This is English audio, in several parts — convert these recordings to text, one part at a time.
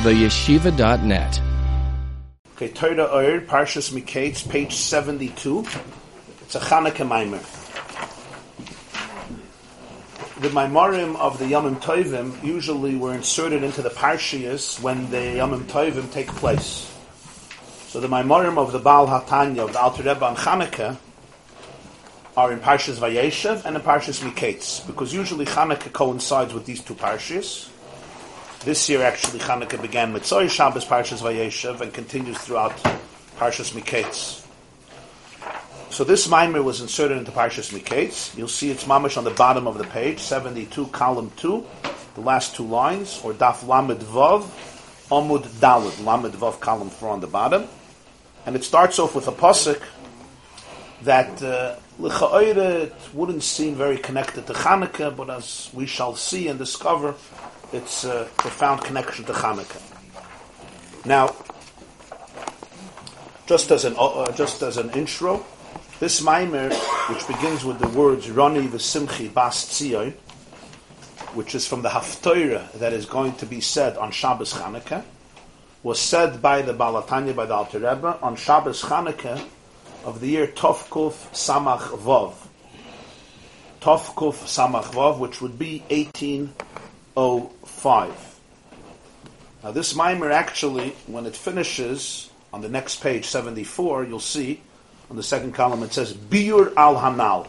theyeshiva.net. Okay, Torah Oyer, Parshas Miketz, page 72. It's a Chanukah Maimer. The Maimarim of the Yomim Tovim usually were inserted into the Parshias when the Yomim Tovim take place. So the Maimarim of the Baal HaTanya, of the Alter Rebbe on Chanukah, are in Parshas Vayeshev and in Parshas Miketz, because usually Chanukah coincides with these two Parshias. This year, actually, Chanukah began with Tzoy Shabbos Parshas Vayeshev and continues throughout Parshas Miketz. So this mimer was inserted into Parshas Miketz. You'll see it's mamish on the bottom of the page, 72, column 2, the last two lines, or Daf Lamed Vav, Omud Dalad, Lamed Vav, column 4 on the bottom. And it starts off with a posik that uh, it wouldn't seem very connected to Chanukah, but as we shall see and discover, it's a profound connection to Chanukah. Now, just as an uh, just as an intro, this mimer, which begins with the words "Rani v'Simchi Bas Tzion," which is from the Haftorah that is going to be said on Shabbos Chanukah, was said by the Balatanya by the Alter Rebbe on Shabbos Chanukah of the year Tovkuf Samach Vov. Tovkuf Samach Vov, which would be 1805. Now this mimer actually, when it finishes on the next page, 74, you'll see on the second column it says Biur al Hanal.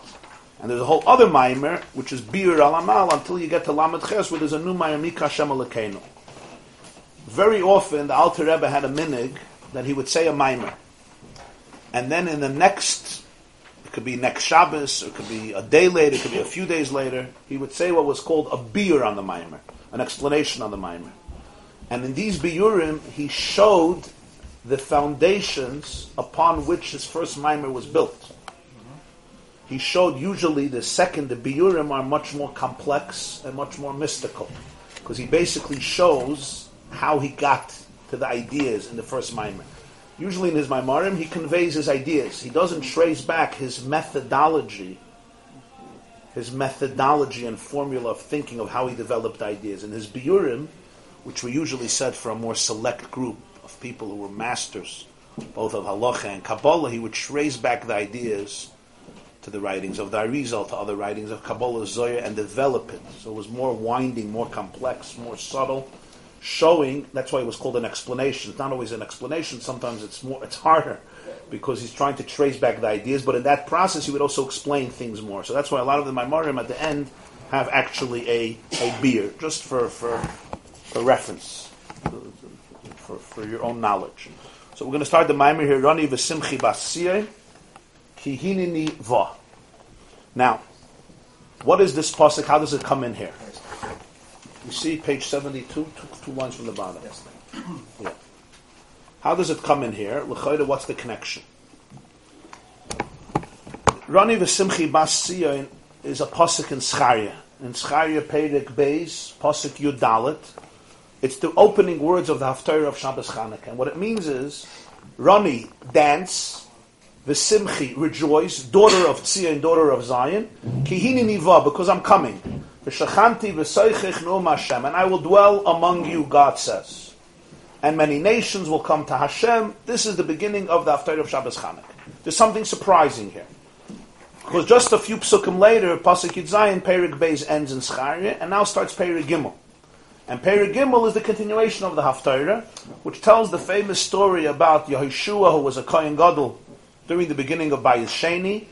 And there's a whole other mimer, which is Biur al Hanal, until you get to Lamed Ches, where there's a new mimer, Mika Shem Very often, the Alter Rebbe had a minig that he would say a mimer and then in the next, it could be next Shabbos, it could be a day later, it could be a few days later, he would say what was called a biur on the Maimer, an explanation on the Maimer. And in these biurim, he showed the foundations upon which his first Maimer was built. He showed usually the second, the biurim are much more complex and much more mystical, because he basically shows how he got to the ideas in the first Maimer. Usually in his Maimarim, he conveys his ideas. He doesn't trace back his methodology, his methodology and formula of thinking of how he developed ideas. In his Biurim, which were usually said for a more select group of people who were masters, both of Halacha and Kabbalah, he would trace back the ideas to the writings of the Arizal, to other writings of Kabbalah, Zoya, and develop it. So it was more winding, more complex, more subtle showing that's why it was called an explanation. It's not always an explanation. Sometimes it's more it's harder because he's trying to trace back the ideas. But in that process, he would also explain things more. So that's why a lot of the Maimarim at the end have actually a, a beer, just for for, for reference, for, for your own knowledge. So we're going to start the Maimir here. Rani v'simchi basiyeh kihinini va. Now, what is this pasuk? How does it come in here? You see page 72, two, two lines from the bottom. Yes. Yeah. How does it come in here? What's the connection? Rani v'simchi bas Tzion is a posuk in Scharia. In Scharia Perek Beis, posuk Yudalit. It's the opening words of the Haftarah of Shabbos Chanukah. And what it means is, Rani, dance, v'simchi, rejoice, daughter of Tzion, daughter of Zion, kihini niva, because I'm coming. V'shachanti v'soichich no'um Hashem, and I will dwell among you, God says. And many nations will come to Hashem. This is the beginning of the Haftarah of Shabbos Chanukah. There's something surprising here. Because just a few psukim later, Pasuk Yitzayin, Perik Beis ends in Scharia, and now starts Perik Gimel. And Perik Gimel is the continuation of the Haftarah, which tells the famous story about Yehoshua, who was a Kohen Gadol during the beginning of Bayis Sheni,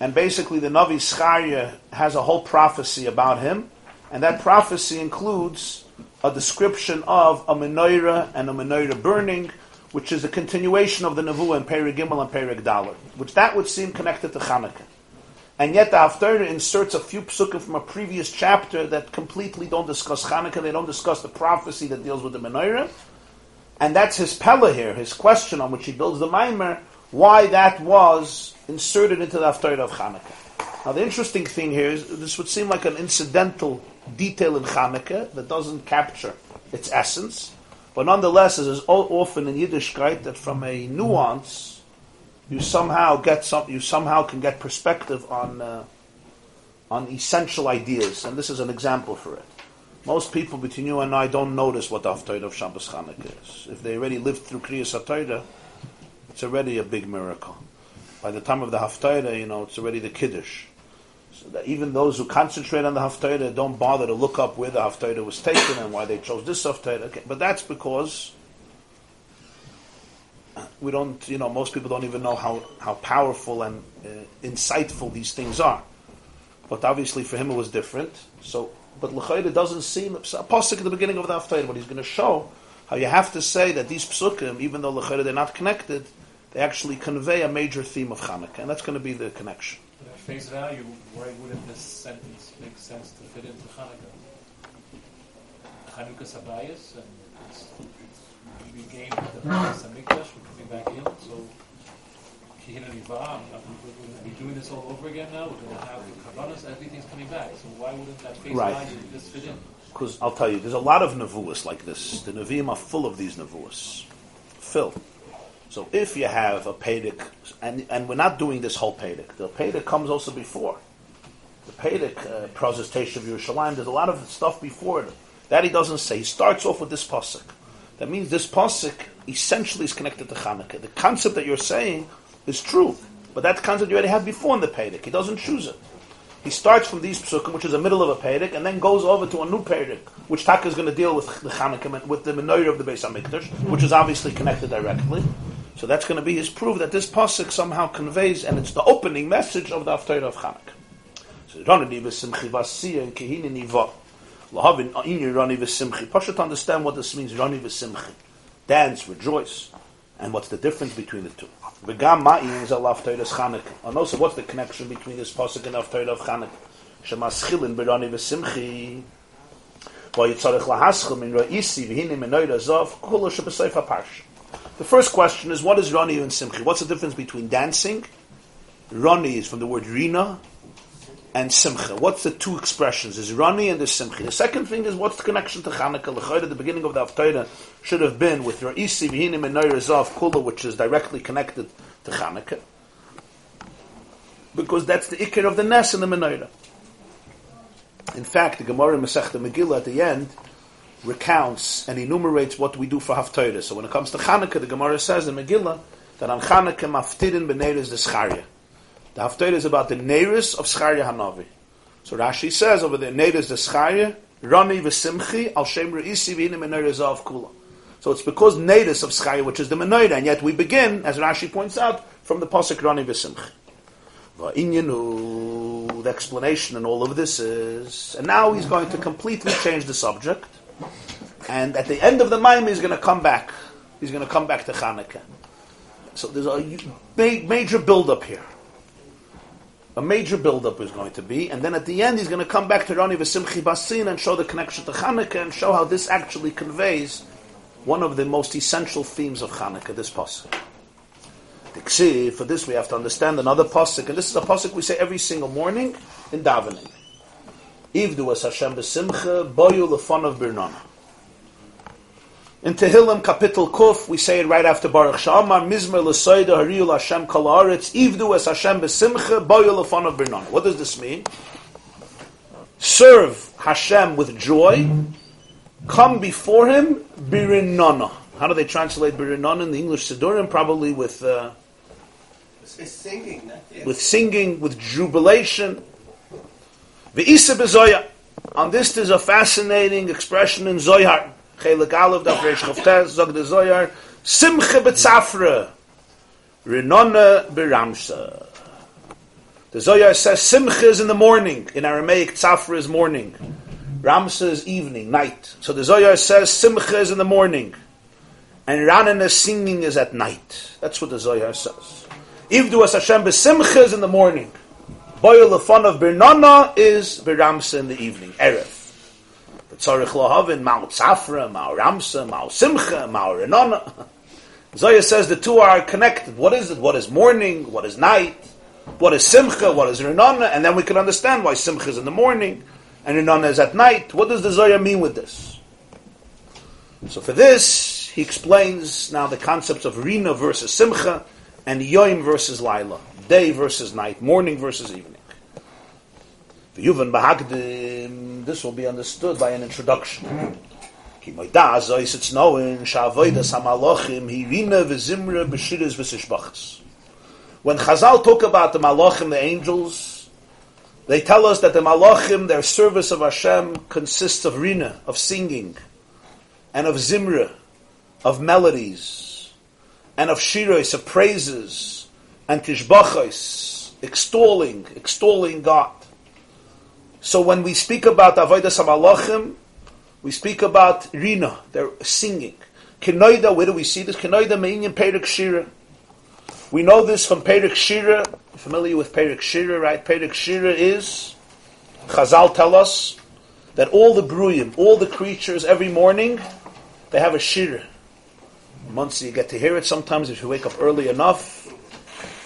and basically the Navi Scharia has a whole prophecy about him, and that prophecy includes a description of a menorah and a menorah burning, which is a continuation of the Nevuah in Perig Gimel and Perig Dalar, which that would seem connected to Chanukah. And yet the Haftarah inserts a few psukim from a previous chapter that completely don't discuss Chanukah, they don't discuss the prophecy that deals with the menorah, and that's his pella here, his question on which he builds the Maimer, why that was inserted into the Haftarah of Chanukah. Now the interesting thing here is this would seem like an incidental detail in Chanukah that doesn't capture its essence, but nonetheless, it is often in Yiddishkeit that from a nuance, you somehow get some, you somehow can get perspective on uh, on essential ideas, and this is an example for it. Most people between you and I don't notice what the Haftarah of Shabbos Chanukah is. If they already lived through Kriyas HaTorah, it's already a big miracle. By the time of the Haftarah, you know, it's already the Kiddush. So that even those who concentrate on the Haftarah don't bother to look up where the Haftarah was taken and why they chose this Haftarah. Okay. But that's because we don't, you know, most people don't even know how, how powerful and uh, insightful these things are. But obviously for him it was different. So, but L'chayda doesn't seem, a pasuk at the beginning of the Haftarah, but he's going to show how you have to say that these psukim, even though L'chayda they're not connected, they actually convey a major theme of Hanukkah, and that's going to be the connection. Face value, why wouldn't this sentence make sense to fit into Hanukkah? Hanukkah Sabayas, and it's, it's regained the Hanukkah Hamikdash, we're coming back in, so Kihin and Iva, are we doing this all over again now? We're going to have the Kavanas, everything's coming back, so why wouldn't that face Right. value just fit in? Because I'll tell you, there's a lot of nevuas like this. The Nevi'im are full of these nevuas. Fill. So if you have a Pedic, and, and we're not doing this whole Pedic, the Pedic comes also before. The Pedic uh, of Yerushalayim, there's a lot of stuff before it. That he doesn't say. He starts off with this Pasuk. That means this Pasuk essentially is connected to Hanukkah. The concept that you're saying is true, but that concept you already had before in the Pedic. He doesn't choose it. He starts from these psukim, which is the middle of a Pedic, and then goes over to a new Pedic, which Taka is going to deal with the Hanukkah, with the menorah of the Beis Hamikdash, which is obviously connected directly. So that's going to be his proof that this pasuk somehow conveys, and it's the opening message of the Haftarah of Hanukkah. So Rani and kehini niva. Lahavin ini Rani v'simchi. To understand what this means, Rani v'simchi. Dance, rejoice. And what's the difference between the two? V'gam ma'in is al Haftarah Hanukkah. And also, what's the connection between this pasuk and Haftarah of Hanukkah? Shemaschilin b'Rani v'simchi. V'yitzarech lahaschel min ra'isi v'hini menoira zov kula shebesayf ha'parsha. The first question is, what is Rani and Simchi? What's the difference between dancing? Rani is from the word Rina, and Simcha. What's the two expressions? Is Rani and the Simchi. The second thing is, what's the connection to at the beginning of the Haftarah should have been with Ra'isi v'hinim and Noir Zav Kula, which is directly connected to Chanukah. Because that's the ikir of the Nes and the Menorah. In fact, the Gemara Masechta Megillah at the end recounts and enumerates what we do for Haftarah. So when it comes to Chanukah, the Gemara says in Megillah that on Chanukah maftirin b'neiris the Scharia. The Haftarah is about the neiris of Scharia Hanavi. So Rashi says over there, neiris the Scharia, Rani v'simchi al shem re'isi b'neiris of kula. So it's because neiris of Scharia, which is the menorah, and yet we begin, as Rashi points out, from the pasuk Rani v'simchi. The explanation and all of this is, and now he's going to completely change the subject, and at the end of the Maim, he's going to come back. He's going to come back to Chanukah. So there's a ma- major build-up here. A major build-up is going to be, and then at the end, he's going to come back to Rani V'Simchi Basin and show the connection to Chanukah and show how this actually conveys one of the most essential themes of Chanukah, this pasuk. For this we have to understand another pasuk, and this is a pasuk we say every single morning in davening. Ivdu as Hashem b'simcha, boyu of birnana. In Tehillim, Kapitel Kuf, we say it right after Baruch Shamar, Mizmer l'soida hariyul Hashem kol haaretz, ivdu es Hashem b'simcha, boyu of birnana. What does this mean? Serve Hashem with joy, come before Him, birinana. How do they translate birinana in the English Siddurim? Probably with... Uh, singing, with singing, with jubilation. Ve'isa bezoya. On this, there's a fascinating expression in Zoyar. Chelik Aleph, Daf Reish Chavtes, Zog de Zoyar. Simcha betzafra. Renona beramsa. The Zoyar says Simcha is in the morning. In Aramaic, Tzafra is morning. Ramsa is evening, night. So the Zoyar says Simcha is in the morning. And Ranana singing is at night. That's what the Zoyar says. Ivdu as Hashem b'simcha is in the morning. Boil the fun of Birnana is Biramsa in the evening, Erev. But Tzarech Lahavin, Mao Tzafra, Mao Ramsa, Mao Simcha, Mao Renana. Zoya says the two are connected. What is it? What is morning? What is night? What is Simcha? What is Renana? And then we can understand why Simcha is in the morning and Renana is at night. What does the Zoya mean with this? So for this, he explains now the concepts of Rina versus Simcha and Yoim versus Laila, day versus night, morning versus evening. This will be understood by an introduction. It's. When Chazal talk about the malachim, the angels, they tell us that the malachim, their service of Hashem, consists of rina, of singing, and of zimra, of melodies, and of shiros, of praises, and tishbachos, extolling, extolling God. So when we speak about avodas malachim, we speak about rina, they're singing. Kenoida, where do we see this? Kenoida meinyan perik shira. We know this from Perik Shira. Familiar with Perik Shira, right? Perik Shira is Chazal tell us that all the bruyim, all the creatures, every morning, they have a shira. Once you get to hear it, sometimes if you wake up early enough,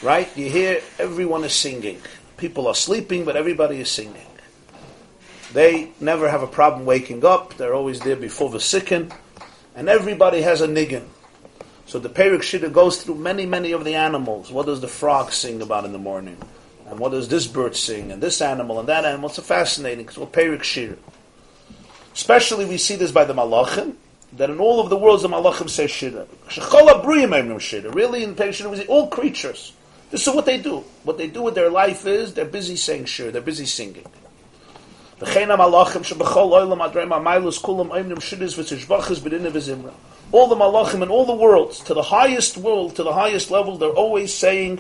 right? You hear everyone is singing. People are sleeping, but everybody is singing. They never have a problem waking up. They're always there before the sicken, and everybody has a niggin. So the Perik Shira goes through many, many of the animals. What does the frog sing about in the morning? And what does this bird sing? And this animal and that animal. It's fascinating. It's called Perik Shira. Especially we see this by the Malachim, that in all of the worlds the Malachim say. Shira. Really in Perik Shira we see all creatures. This is what they do. What they do with their life is they're busy saying Shira. They're busy singing. All the malachim in all the worlds, to the highest world, to the highest level, they're always saying,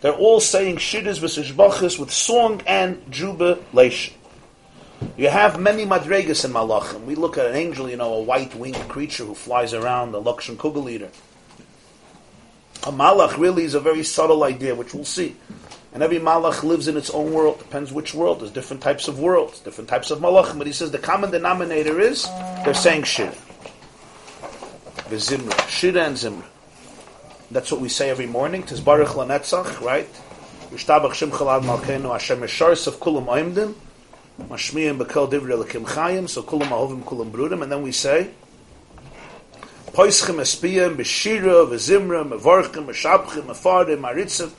they're all saying shidduch v'sishbachas with song and jubilation. You have many madregas in malachim. We look at an angel, you know, a white-winged creature who flies around, the Lakshan Kugel eater. A malach really is a very subtle idea, which we'll see. And every malach lives in its own world. Depends which world. There's different types of worlds, different types of malachim. But he says the common denominator is they're saying shir. V'zimra. Shira and zimra. That's what we say every morning. Tis baruch lanetzach, right? Yishtabach shim chalad malkeinu Hashem eshars of kulam oimdim. Mashmiyim bekel divrei lekim chayim. So kulam ahovim kulam brudim. And then we say Poischim espiyim b'shira v'zimra mevorchim meshabchim mefardim maritzim.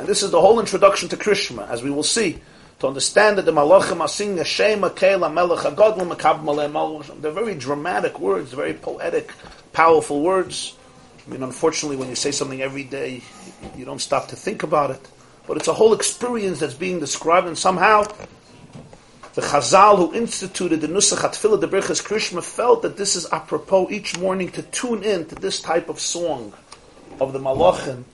And this is the whole introduction to Krishma, as we will see, to understand that the Malachim are singing Hashem Akel Melech Hagodl Mekab They're very dramatic words, very poetic, powerful words. I mean, unfortunately, when you say something every day, you don't stop to think about it. But it's a whole experience that's being described, and somehow the Chazal who instituted the Nusach Hatfilah, the Berchas Krishma, felt that this is apropos each morning to tune in to this type of song of the Malachim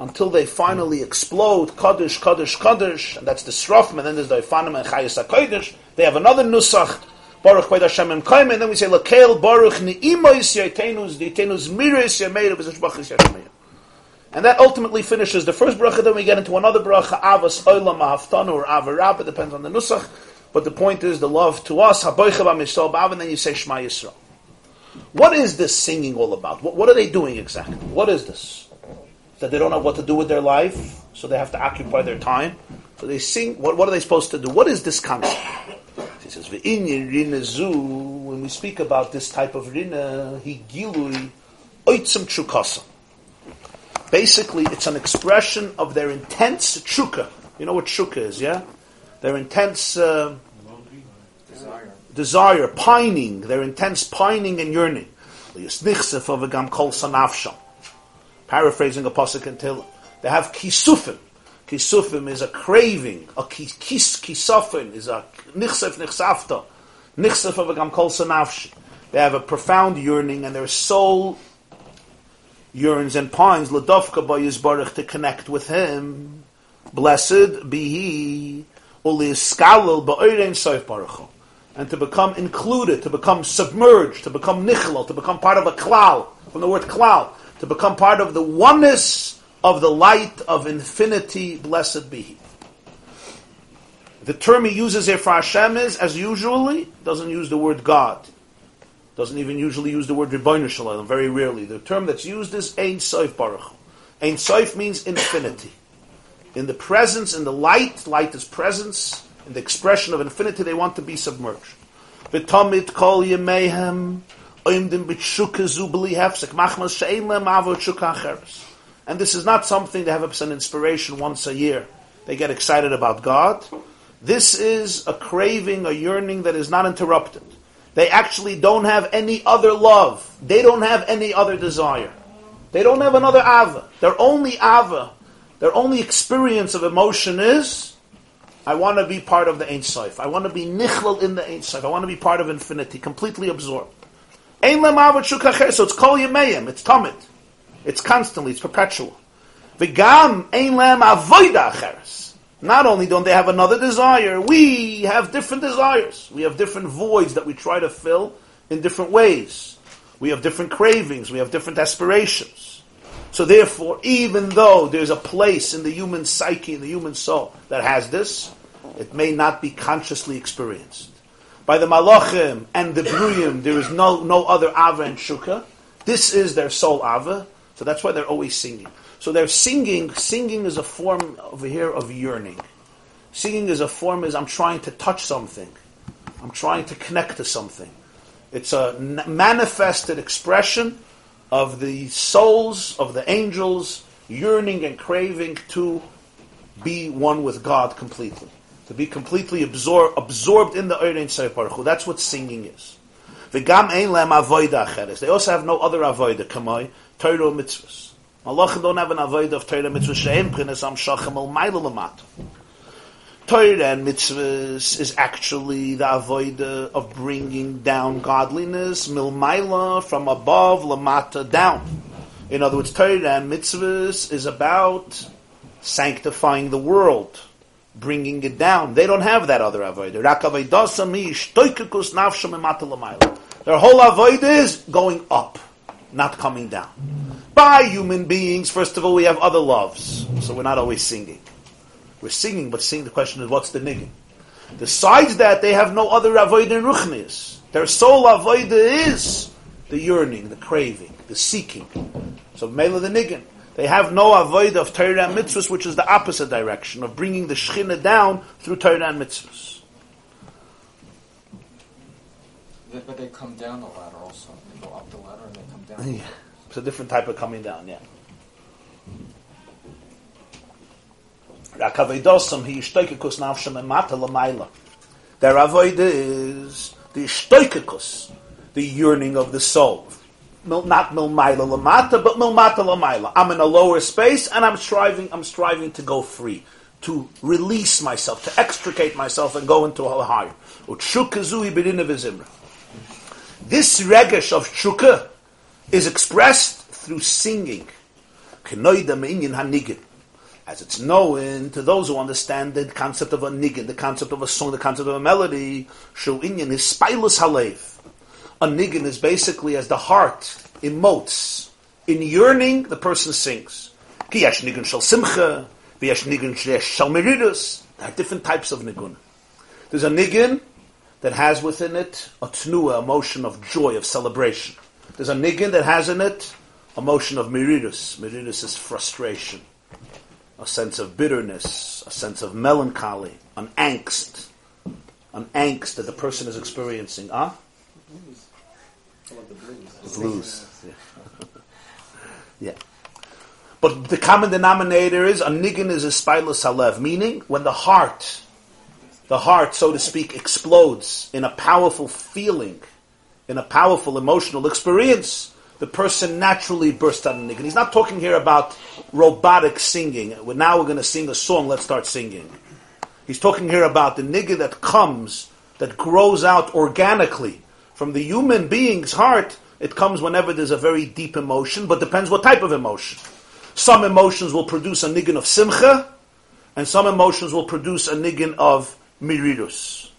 until they finally explode, Kaddish, Kaddish, Kaddish, and that's the Srofim, and then there's the Ifanim and Chayas HaKodesh. They have another Nusach, Baruch Kved Hashem Kaim, and then we say, Lakel Baruch Ni'imois Yaitenus, Yaitenus Miris Yameir, B'Zashbachis Yashmeir. And that ultimately finishes the first bracha, then we get into another bracha, Avas Oilam Mahaftanu, or Avarab, it depends on the Nusach, but the point is the love to us, and then you say Shema Yisrael. What is this singing all about? What, what are they doing exactly? What is this? that they don't know what to do with their life, so they have to occupy their time. So they sing. What, what are they supposed to do? What is this concept? He says, When we speak about this type of rina, he gilui oitzim trukasa. Basically, it's an expression of their intense truka. You know what truka is, yeah? Their intense uh, desire. desire, pining, their intense pining and yearning. Paraphrasing a pasuk until they have kisufim. Kisufim is a craving. A kis, kis kisufim is a nichsef nichsafta. Nichsef of a gam kol sanafshi. They have a profound yearning and their soul yearns and pines ladovka by Yisbarach to connect with Him. Blessed be He, and to become included, to become submerged, to become nichlal, to become part of a klal, from the word klal, to become part of the oneness of the light of infinity, blessed be He. The term he uses here for Hashem is, as usually, doesn't use the word God. Doesn't even usually use the word Rebbeinu Shalom, very rarely. The term that's used is Ein Soif Baruch. Ein Soif means infinity. In the presence, in the light, light is presence, in the expression of infinity, they want to be submerged. V'tomit kol yemehem and this is not something they have as an inspiration once a year. They get excited about God. This is a craving, a yearning that is not interrupted. They actually don't have any other love. They don't have any other desire. They don't have another ava. Their only ava, their only experience of emotion is, I want to be part of the Ein Sof. I want to be nichlal in the Ein Sof. I want to be part of infinity, completely absorbed. Ein so it's kol yemeim, it's tamid. It's constantly, it's perpetual. V'gam ein lem avoida acheres. Not only don't they have another desire, we have different desires. We have different voids that we try to fill in different ways. We have different cravings. We have different aspirations. So therefore, even though there's a place in the human psyche, in the human soul that has this, it may not be consciously experienced. By the malachim and the bruyim, there is no, no other ava and shuka. This is their soul ava, so that's why they're always singing. So they're singing. Singing is a form over here of yearning. Singing is a form is I'm trying to touch something. I'm trying to connect to something. It's a manifested expression of the souls of the angels yearning and craving to be one with God completely. To be completely absor- absorbed in the Eirin Baruch That's what singing is. They also have no other avoida, kamoi, Torah mitzvahs. Malachim don't have an avoid of Torah mitzvah she'em prinas am shachem al maila lamat. Torah and mitzvahs is actually the avoid uh, of bringing down godliness, milmaila, from above, lamata, down. In other words, Torah and mitzvahs is about sanctifying the world, bringing it down. They don't have that other avoid. Their whole avoid is going up, not coming down by human beings, first of all, we have other loves. So we're not always singing. We're singing, but singing, the question is, what's the niggin? Besides that, they have no other avoid in ruchnis. Their sole avoid is the yearning, the craving, the seeking. So mela the niggin. They have no avoid of Torah and mitzvahs, which is the opposite direction of bringing the shechina down through Torah and mitzvahs. But they come down the ladder also. They go up the ladder and they come down. Yeah. It's a different type of coming down, yeah. Their avoid is the ishtoikikus, the yearning of the soul. Not milmaila lamata, but milmata lamaila. I'm in a lower space and I'm striving, I'm striving to go free, to release myself, to extricate myself and go into a higher. This regesh of shukah is expressed through singing. As it's known to those who understand the concept of a niggin, the concept of a song, the concept of a melody, shu inyan is spilus halev. A niggin is basically as the heart emotes. In yearning, the person sings. Kiyash niggin shal simcha, viyash niggin shal meridus. There are different types of nigun. There's a niggin that has within it a tnua, emotion of joy, of celebration. There's a niggin that has in it a motion of miridus. Miridus is frustration, a sense of bitterness, a sense of melancholy, an angst, an angst that the person is experiencing. Ah? Huh? The blues. blues. Yeah. yeah. But the common denominator is a niggin is a spilus halev, meaning when the heart, the heart, so to speak, explodes in a powerful feeling in a powerful emotional experience, the person naturally bursts out in niggin. He's not talking here about robotic singing. Now we're going to sing a song, let's start singing. He's talking here about the nigga that comes, that grows out organically from the human being's heart. It comes whenever there's a very deep emotion, but depends what type of emotion. Some emotions will produce a niggin of simcha, and some emotions will produce a niggin of miridus.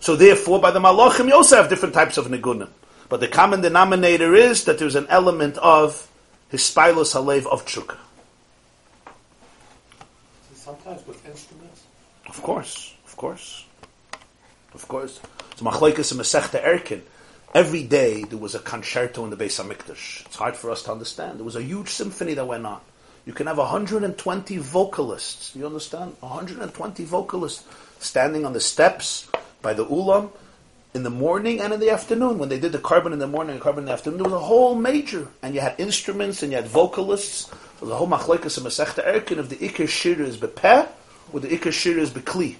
So therefore, by the malachim, you also have different types of nigunim. But the common denominator is that there's an element of hispilus halev of tshuka. Sometimes with instruments. Of course, of course, of course. So machlekes and Masechta Erkin. Every day there was a concerto in the Beis Hamikdash. It's hard for us to understand. There was a huge symphony that went on. You can have 120 vocalists. You understand? 120 vocalists standing on the steps by the ulam in the morning and in the afternoon. When they did the korban in the morning and korban in the afternoon, there was a whole major, and you had instruments and you had vocalists. So the whole machlekes and masechta erkin of the ikar shir is bepeh, or the ikar shir is bekli.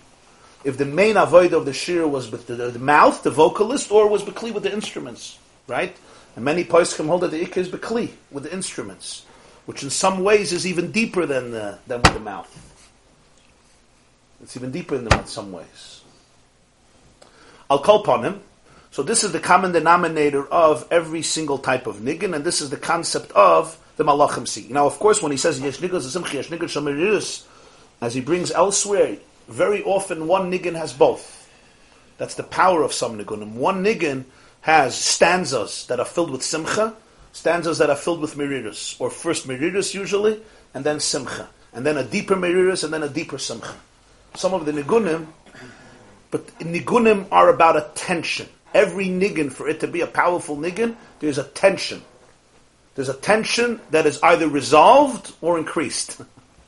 if the main avoid of the shir was with the, the, mouth, the vocalist, or was bekli with the instruments, right? And many poskim hold that the ikka is bekli with the instruments, which in some ways is even deeper than the, than with the mouth. It's even deeper in than in some ways. I'll call upon him. So this is the common denominator of every single type of niggin, and this is the concept of the malachim see. Now, of course, when he says yesh niggin as he brings elsewhere, very often one niggin has both. That's the power of some niggunim. One niggin has stanzas that are filled with simcha, stanzas that are filled with mirirus, or first mirirus usually, and then simcha, and then a deeper mirirus, and then a deeper simcha. Some of the nigunim, but nigunim are about a tension. Every niggin, for it to be a powerful niggin, there's a tension. There's a tension that is either resolved or increased.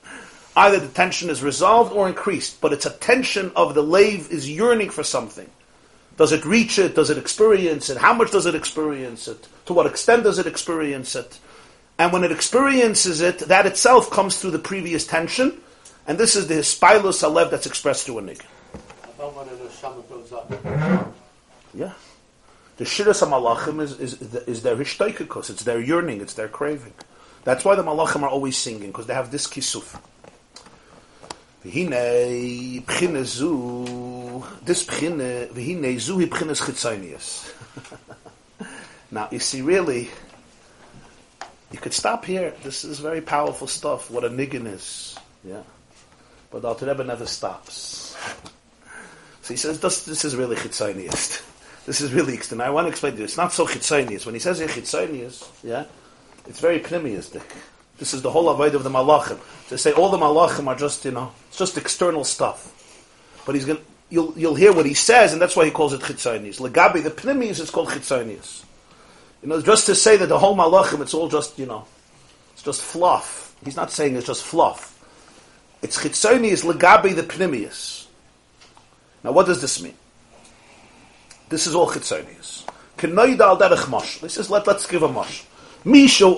either the tension is resolved or increased, but it's a tension of the lave is yearning for something. Does it reach it? Does it experience it? How much does it experience it? To what extent does it experience it? And when it experiences it, that itself comes through the previous tension, and this is the hispilus alev that's expressed through a nigga. Yeah. The shiras malachim is, is, is their hishtaikikus, it's their yearning, it's their craving. That's why the malachim are always singing, because they have this kisuf. This b'chines chitzonius. Now, you see, really, you could stop here. This is very powerful stuff, what a niggin is. Yeah. But the Alter Rebbe never stops. So he says, this, this is really chitzonius. This is really extended. I want to explain to you. It's not so chitzonius. When he says chitzonius, yeah, it's very pneumiistic. This is the whole avoid of the malachim. To say all the malachim are just, you know, it's just external stuff. But he's going to, you'll, you'll hear what he says, and that's why he calls it chitzonius. Legabi, the pnimius is called chitzonius. You know, just to say that the whole malachim, it's all just, you know, it's just fluff. He's not saying it's just fluff. It's chitzonius legabi the pnimius. Now, what does this mean? This is all chitzonius. Kenoida al derech. This is let let's give a. Misho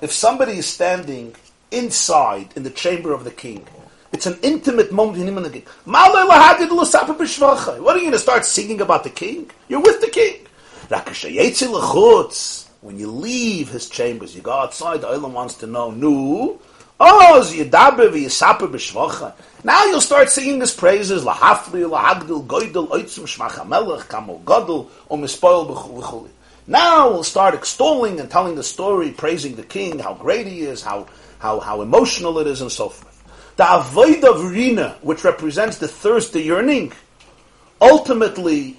If somebody is standing inside in the chamber of the king, it's an intimate moment in him and the king. What are you going to start singing about the king? You're with the king. When you leave his chambers, you go outside, the island wants to know, nu, oh, now you'll start singing his praises, oitzum, kamol b'chuli. Now we'll start extolling and telling the story, praising the king, how great he is, how, how, how emotional it is, and so forth. The avoid of Rina, which represents the thirst, the yearning, ultimately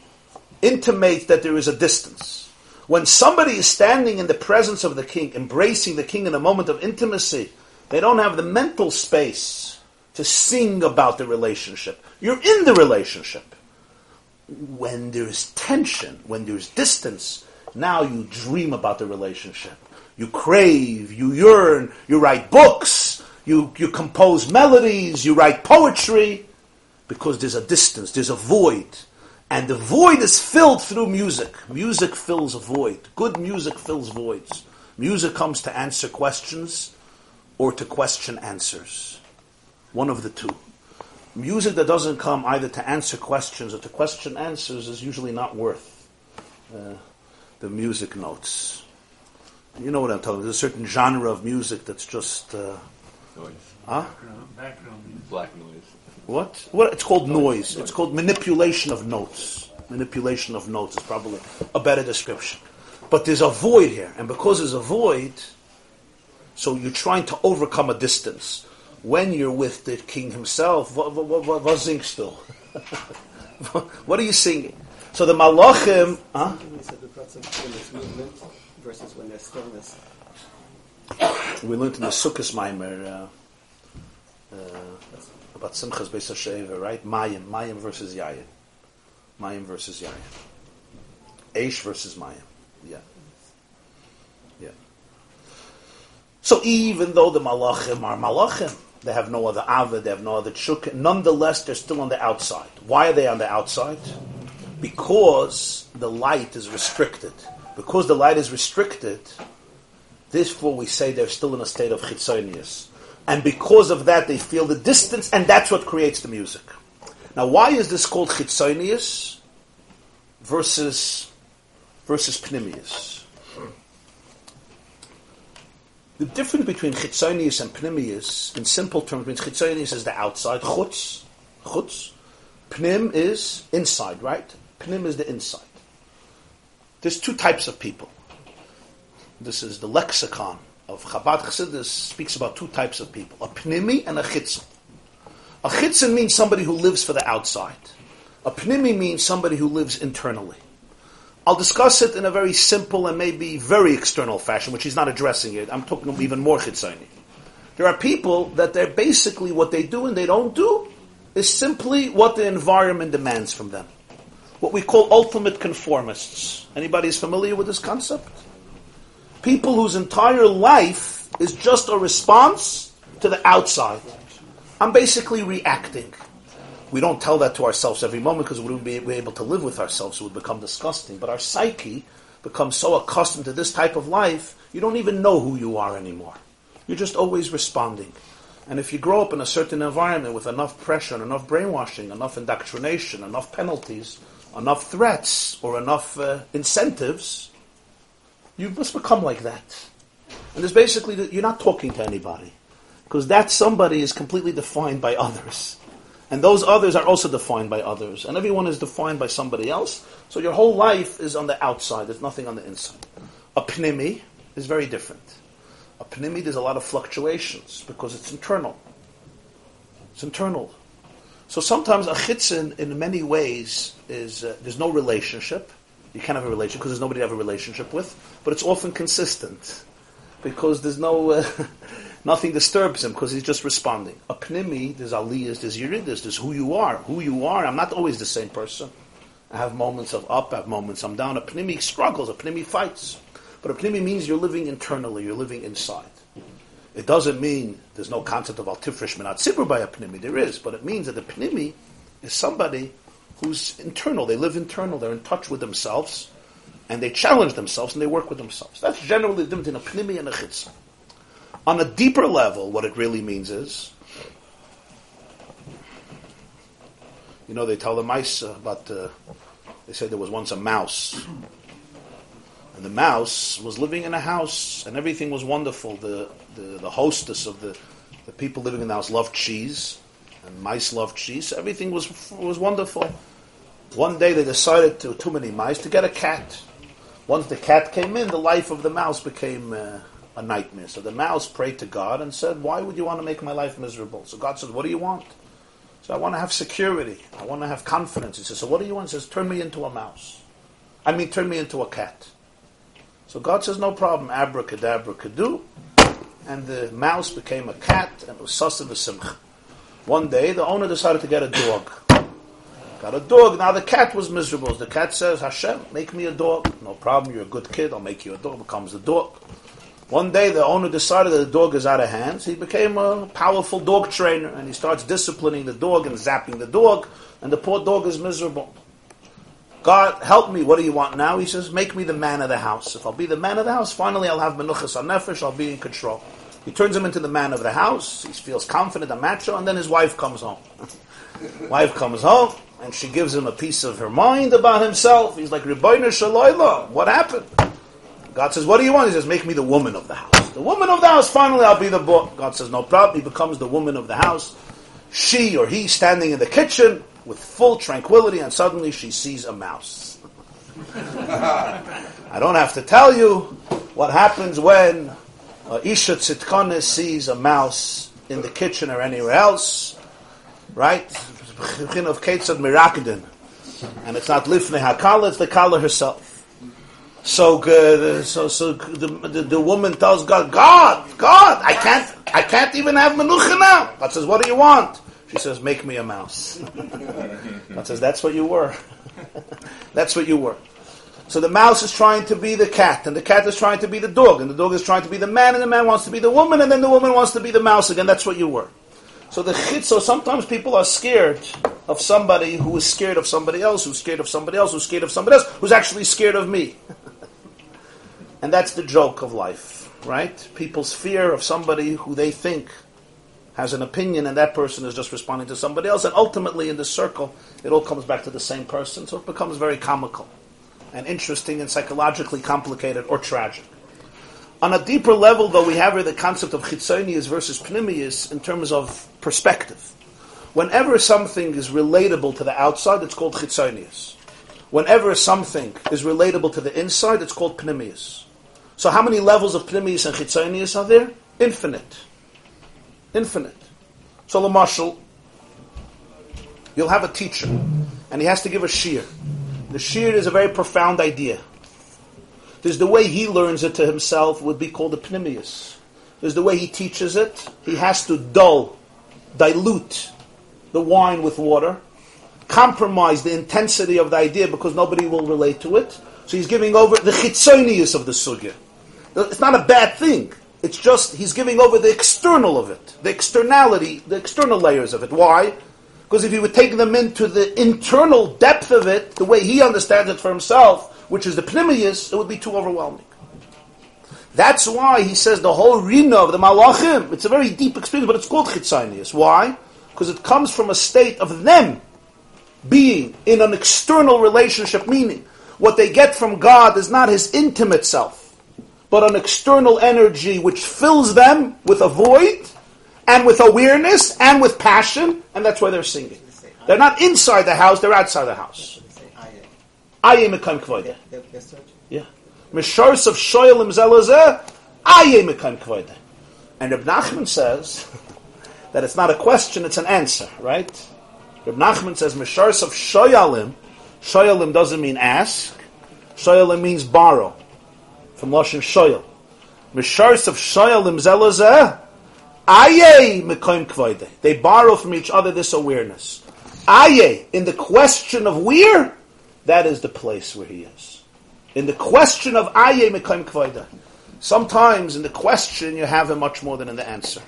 intimates that there is a distance. When somebody is standing in the presence of the king, embracing the king in a moment of intimacy, they don't have the mental space to sing about the relationship. You're in the relationship. When there's tension, when there's distance, now you dream about the relationship. You crave, you yearn, you write books, you, you compose melodies, you write poetry, because there's a distance, there's a void. And the void is filled through music. Music fills a void. Good music fills voids. Music comes to answer questions or to question answers. One of the two. Music that doesn't come either to answer questions or to question answers is usually not worth. Uh, the music notes. You know what I'm talking about. There's a certain genre of music that's just. Uh, noise. Huh? Background. Black noise. What? What? It's called noise. It's called manipulation of notes. Manipulation of notes is probably a better description. But there's a void here, and because there's a void, so you're trying to overcome a distance. When you're with the king himself, what, what, what, what, what still? what are you singing? So the malachim, huh? versus when there's stillness. We learned in the Sukkot Maimer uh, uh, about Simchas Beis Hasheva, right? Mayim, Mayim versus Yayin, Mayim versus Yayin, Aish versus Mayim, yeah. So even though the malachim are malachim, they have no other avad, they have no other chuk. Nonetheless, they're still on the outside. Why are they on the outside? because the light is restricted. Because the light is restricted, therefore we say they're still in a state of chitzonius. and because of that they feel the distance, and that's what creates the music. Now, why is this called chitzonius versus versus pnimius? The difference between chitzonius and pnimius, in simple terms, means chitzonius is the outside, chutz, chutz. Pnim is inside, right? Pnim is the inside. There's two types of people. This is the lexicon of Chabad Chassidus speaks about two types of people: a pnimi and a chitzon. A chitzon means somebody who lives for the outside. A pnimi means somebody who lives internally. I'll discuss it in a very simple and maybe very external fashion, which he's not addressing it. I'm talking even more chitzoni. There are people that they're basically what they do and they don't do is simply what the environment demands from them. What we call ultimate conformists. Anybody is familiar with this concept? People whose entire life is just a response to the outside. I'm basically reacting. We don't tell that to ourselves every moment because we wouldn't be able to live with ourselves. It would become disgusting. But our psyche becomes so accustomed to this type of life, you don't even know who you are anymore. You're just always responding. And if you grow up in a certain environment with enough pressure and enough brainwashing, enough indoctrination, enough penalties, enough threats, or enough uh, incentives, you must become like that. And it's basically, you're not talking to anybody. Because that somebody is completely defined by others. And those others are also defined by others. And everyone is defined by somebody else. So your whole life is on the outside. There's nothing on the inside. A pnimi is very different. A pnimi, there's a lot of fluctuations because it's internal. It's internal. So sometimes a chitzin, in many ways, is uh, there's no relationship. You can't have a relationship because there's nobody to have a relationship with. But it's often consistent because there's no uh, nothing disturbs him because he's just responding. A pnimi, there's aliyahs, there's yiridas, there's who you are. Who you are. I'm not always the same person. I have moments of up, I have moments I'm down. A pnimi struggles. A pnimi fights. But a pnimi means you're living internally. You're living inside. It doesn't mean there's no concept of altifresh minat sibur by a pnimi. There is, but it means that the pnimi is somebody who's internal. They live internal. They're in touch with themselves, and they challenge themselves and they work with themselves. That's generally the difference in a pnimi and a chitza. On a deeper level, what it really means is, you know, they tell the mice about. Uh, they say there was once a mouse, and the mouse was living in a house, and everything was wonderful. The the, the hostess of the the people living in the house loved cheese, and mice loved cheese. Everything was was wonderful. One day they decided to too many mice to get a cat. Once the cat came in, the life of the mouse became uh, a nightmare. So the mouse prayed to God and said, "Why would you want to make my life miserable?" So God said, "What do you want?" So I want to have security. I want to have confidence. He says, "So what do you want?" He says, "Turn me into a mouse." I mean, turn me into a cat. So God says, "No problem." Abracadabra, do and the mouse became a cat, and was sasa v'simcha. One day, the owner decided to get a dog. Got a dog. Now the cat was miserable. The cat says, Hashem, make me a dog. No problem. You're a good kid. I'll make you a dog. Becomes a dog. One day, the owner decided that the dog is out of hands. He became a powerful dog trainer, and he starts disciplining the dog and zapping the dog, and the poor dog is miserable. God, help me. What do you want now? He says, make me the man of the house. If I'll be the man of the house, finally I'll have menuchas nefesh. I'll be in control. He turns him into the man of the house. He feels confident and macho, and then his wife comes home. wife comes home, and she gives him a piece of her mind about himself. He's like, Rebbeinu Shalayla, what happened? God says, what do you want? He says, make me the woman of the house. The woman of the house, finally I'll be the book. God says, no problem. He becomes the woman of the house. She or he standing in the kitchen with full tranquility, and suddenly she sees a mouse. I don't have to tell you what happens when uh, Isha Tzitkonis sees a mouse in the kitchen or anywhere else, right? of Ketzad Mirakadin. And it's not Lifnei Hakala, it's the Kala herself. So, uh, so, so the, the, the, woman tells God, God, God, I can't, I can't even have menucha now. God says, what do you want? She says, make me a mouse. God says, that's what you were. that's what you were. So the mouse is trying to be the cat, and the cat is trying to be the dog, and the dog is trying to be the man, and the man wants to be the woman, and then the woman wants to be the mouse again. That's what you were. So the chit, so sometimes people are scared of somebody who is scared of somebody else, who's scared of somebody else, who's scared of somebody else, who's actually scared of me. and that's the joke of life, right? People's fear of somebody who they think has an opinion, and that person is just responding to somebody else, and ultimately in the circle, it all comes back to the same person, so it becomes very comical and interesting and psychologically complicated or tragic. On a deeper level, though, we have here the concept of chitzonius versus pnimius in terms of perspective. Whenever something is relatable to the outside, it's called chitzonius. Whenever something is relatable to the inside, it's called pnimius. So how many levels of pnimius and chitzonius are there? Infinite. Infinite. So, the marshal, you'll have a teacher, and he has to give a shear. The shear is a very profound idea. There's the way he learns it to himself would be called a pnimius. There's the way he teaches it. He has to dull, dilute the wine with water, compromise the intensity of the idea because nobody will relate to it. So he's giving over the chitzonius of the sugya. It's not a bad thing. It's just he's giving over the external of it, the externality, the external layers of it. Why? Because if he would take them into the internal depth of it, the way he understands it for himself, which is the pnimius, it would be too overwhelming. That's why he says the whole rina of the malachim, it's a very deep experience, but it's called chitzonius. Why? Because it comes from a state of them being in an external relationship, meaning what they get from God is not his intimate self but an external energy which fills them with a void and with awareness and with passion, and that's why they're singing. They're not inside the house, they're outside the house. Aye mekam kvoide. Yeah. Mishars of shoyalim zelazeh, aye mekam kvoide. And Reb Nachman says that it's not a question, it's an answer, right? Reb Nachman says, Mishars of shoyalim, shoyalim doesn't mean ask, shoyalim means borrow from Lashon Shoyal. Mishars of Shoyal imzelazeh, aye mekoim kvoide. They borrow from each other this awareness. Aye, in the question of where, that is the place where he is. In the question of aye mekoim kvoide. Sometimes in the question you have him much more than in the answer.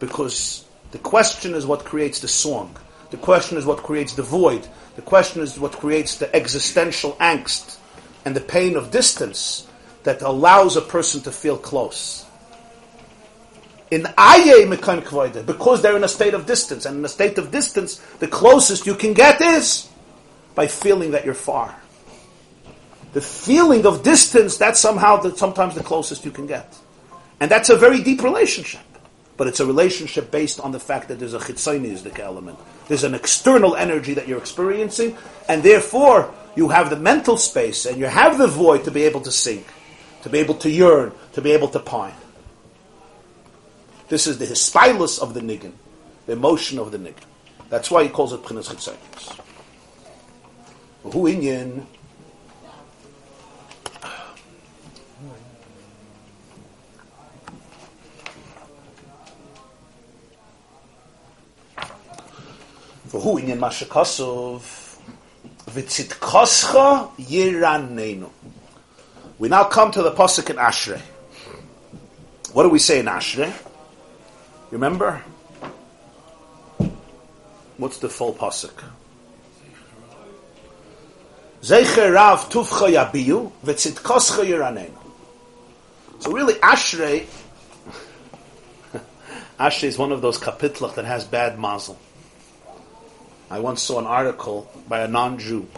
Because the question is what creates the song. The question is what creates the void. The question is what creates the existential angst and the pain of distance that allows a person to feel close. In Aye Mekayim Kvoide, because they're in a state of distance, and in a state of distance, the closest you can get is by feeling that you're far. The feeling of distance, that's somehow the, sometimes the closest you can get. And that's a very deep relationship. But it's a relationship based on the fact that there's a chitzoniistic element. There's an external energy that you're experiencing, and therefore you have the mental space and you have the void to be able to sink, to be able to yearn, to be able to pine. This is the hispilus of the niggin, the emotion of the niggin. That's why he calls it Prinus Chitzonius. Who inyan? Who inyan Mashakasov? Yiranenu. We now come to the pasuk in Ashrei. What do we say in Ashrei? Remember? What's the full pasuk? Zeicher Rav Tuvcha Yabiyu V'tzitkoscha yiranenu. So really, Ashrei, Ashrei is one of those kapitlach that has bad mazel. I once saw an article by a non-Jew.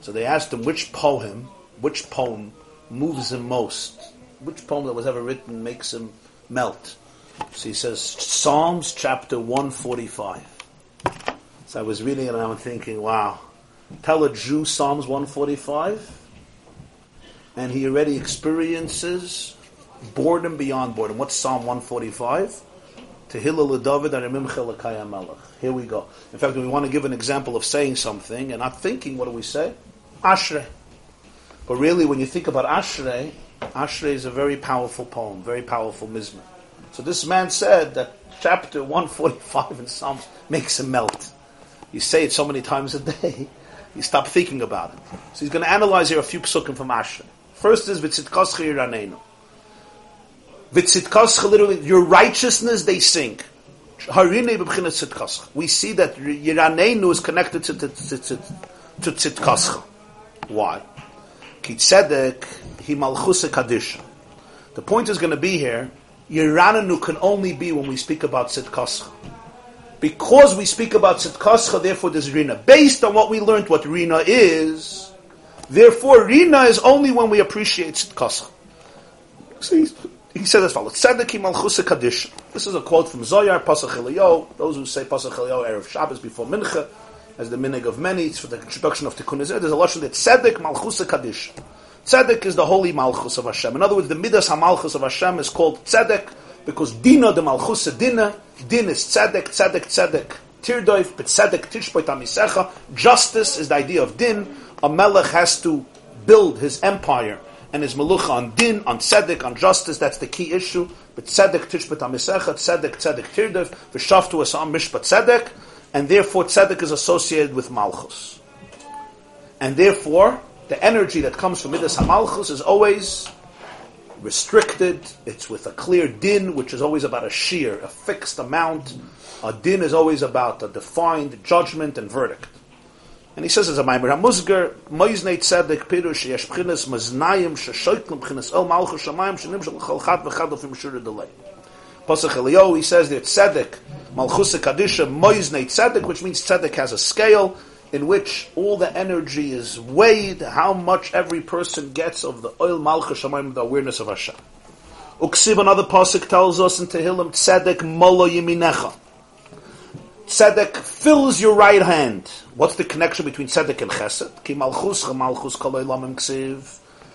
So they asked him which poem, which poem moves him most, which poem that was ever written makes him melt. So he says Psalms chapter 145. So I was reading it and I'm thinking, wow, tell a Jew Psalms 145 and he already experiences boredom beyond boredom. What's Psalm 145? Tehillah David Arimimcha Lakaya Melech. Here we go. In fact, we want to give an example of saying something and not thinking, what do we say? Ashrei. But really, when you think about Ashrei, Ashrei is a very powerful poem, very powerful mizmor. So this man said that chapter 145 in Psalms makes him melt. You say it so many times a day, you stop thinking about it. So he's going to analyze here a few psukim from Ashrei. First is Vitzitkoscha Yiranenu. Vitzitkoscha, literally, your righteousness they sing. We see that Yiranenu is connected to, to, to, to. Why? Ki tzedek hi malchus kadisha. The point is going to be here Yerananu can only be when we speak about Tzidkascha. Because we speak about Tzidkascha, therefore there's Rina. Based on what we learned what Rina is, therefore Rina is only when we appreciate Tzidkascha. See, he said as follows: "Tzedek malchusa kaddish." This is a quote from Zoyar Pasach Eliyahu. Those who say Pasach Eliyahu erev Shabbos before Mincha, as the minig of many, it's for the introduction of Tikkun. There's a lashon that Tzedek malchusa kaddish. Tzedek is the holy malchus of Hashem. In other words, the midas hamalchus of Hashem is called Tzedek because Dina the malchusa Dina. Din is Tzedek, Tzedek, Tzedek. Tirdoif, but Tzedek tishpoit amisecha. Justice is the idea of Din. A melech has to build his empire and his melucha on din, on tzedek, on justice. That's the key issue. But tzedek tishpat amisecha, tzedek tzedek tirdev, v'shaftu asam mishpat tzedek, and therefore tzedek is associated with malchus. And therefore, the energy that comes from midas hamalchus is always restricted. It's with a clear din, which is always about a shear, a fixed amount. A din is always about a defined judgment and verdict. And he says as a Maimer HaMuzgar, Moiznei Tzedek Pirush Yesh B'chinas Maznayim Sheshoitlim B'chinas El Malchus Shamayim Shenim Shel Chol Chad V'chad Lefim Shura Delay. Pasach Eliyahu, he says there, Tzedek, Malchus Kadisha, Moiznei Tzedek, which means Tzedek has a scale in which all the energy is weighed, how much every person gets of the oil Malchus Shamayim, the awareness of Hashem. Uksiv, another Pasuk tells us in Tehillim, Tzedek Molo Yiminecha. Tzedek fills your right hand. What's the connection between tzedek and chesed? Ki malchus malchus.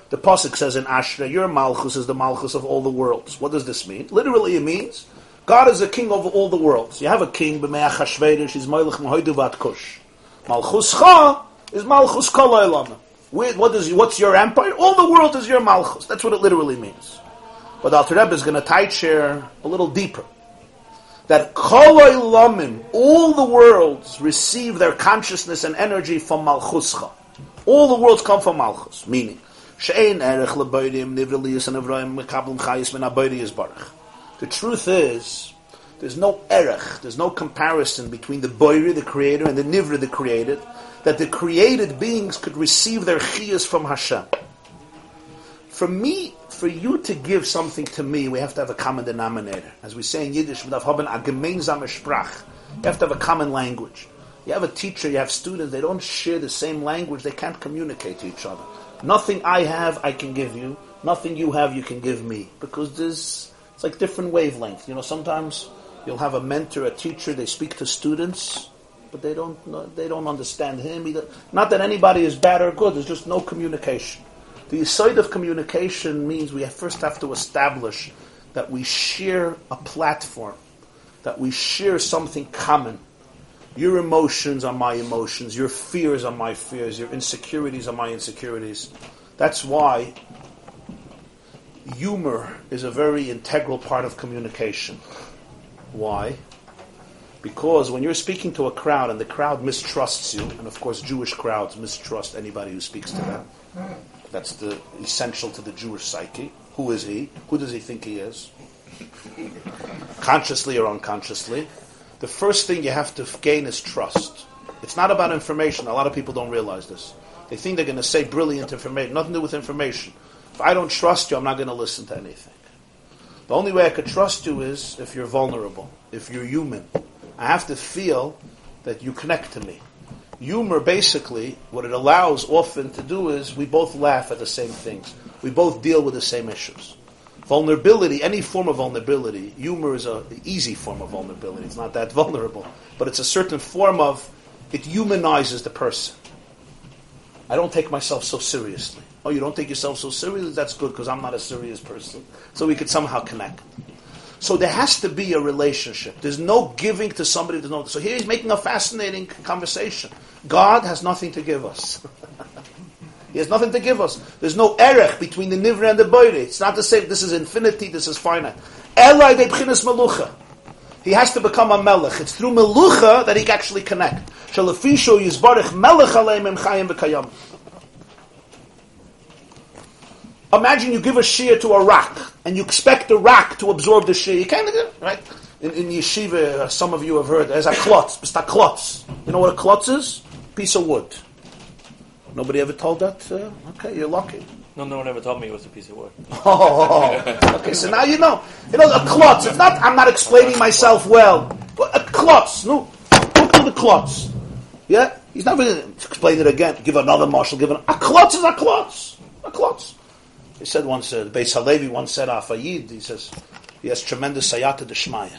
The pasuk says in Ashra, your malchus is the malchus of all the worlds. What does this mean? Literally, it means God is a king of all the worlds. You have a king, b'meach hashverish, he's moilech mohoidu kush. Malchus cha is malchus lamim. What is what's your empire? All the world is your malchus. That's what it literally means. But Alter Rebbe is going to tight share a little deeper that all the worlds receive their consciousness and energy from Malchuscha. All the worlds come from Malchus, meaning. The truth is, there's no erech, there's no comparison between the boiri, the creator, and the nivra, the created, that the created beings could receive their chiyas from Hashem. For me, for you to give something to me, we have to have a common denominator. As we say in Yiddish, we have to have a common language. You have a teacher, you have students, they don't share the same language, they can't communicate to each other. Nothing I have, I can give you. Nothing you have, you can give me. Because there's, it's like different wavelength. You know, sometimes you'll have a mentor, a teacher, they speak to students, but they don't, they don't understand him. Either. Not that anybody is bad or good, there's just no communication. The side of communication means we first have to establish that we share a platform, that we share something common. Your emotions are my emotions, your fears are my fears, your insecurities are my insecurities. That's why humor is a very integral part of communication. Why? Because when you're speaking to a crowd and the crowd mistrusts you, and of course Jewish crowds mistrust anybody who speaks to them, that's the essential to the Jewish psyche. Who is he? Who does he think he is? Consciously or unconsciously. The first thing you have to gain is trust. It's not about information. A lot of people don't realize this. They think they're going to say brilliant information. Nothing to do with information. If I don't trust you, I'm not going to listen to anything. The only way I could trust you is if you're vulnerable, if you're human. I have to feel that you connect to me humor basically, what it allows often to do is we both laugh at the same things. We both deal with the same issues. Vulnerability, any form of vulnerability, humor is an easy form of vulnerability. It's not that vulnerable. But it's a certain form of, it humanizes the person. I don't take myself so seriously. Oh, you don't take yourself so seriously? That's good because I'm not a serious person. So we could somehow connect. So there has to be a relationship. There's no giving to somebody. There's no. So here he's making a fascinating conversation. God has nothing to give us. he has nothing to give us. There's no erech between the nivra and the boire. It's not the same. This is infinity. This is finite. Elai melucha. He has to become a melech. It's through melucha that he can actually connect. Imagine you give a shear to a rock, and you expect the rock to absorb the shear. You can't, right? In, in yeshiva, some of you have heard, there's a klotz, it's a klotz. You know what a klotz is? Piece of wood. Nobody ever told that? Uh, okay, you're lucky. No, no one ever told me it was a piece of wood. Oh, okay. So now you know. You know, a klotz. It's not. I'm not explaining myself well. But a klotz. No, look at the klotz. Yeah, he's not going to explain it again. Give another marshal. Give an, a klotz is a klotz. A klotz. He said once. Uh, Beis Halevi once said Afayid. He says he has tremendous sayata deshmaya.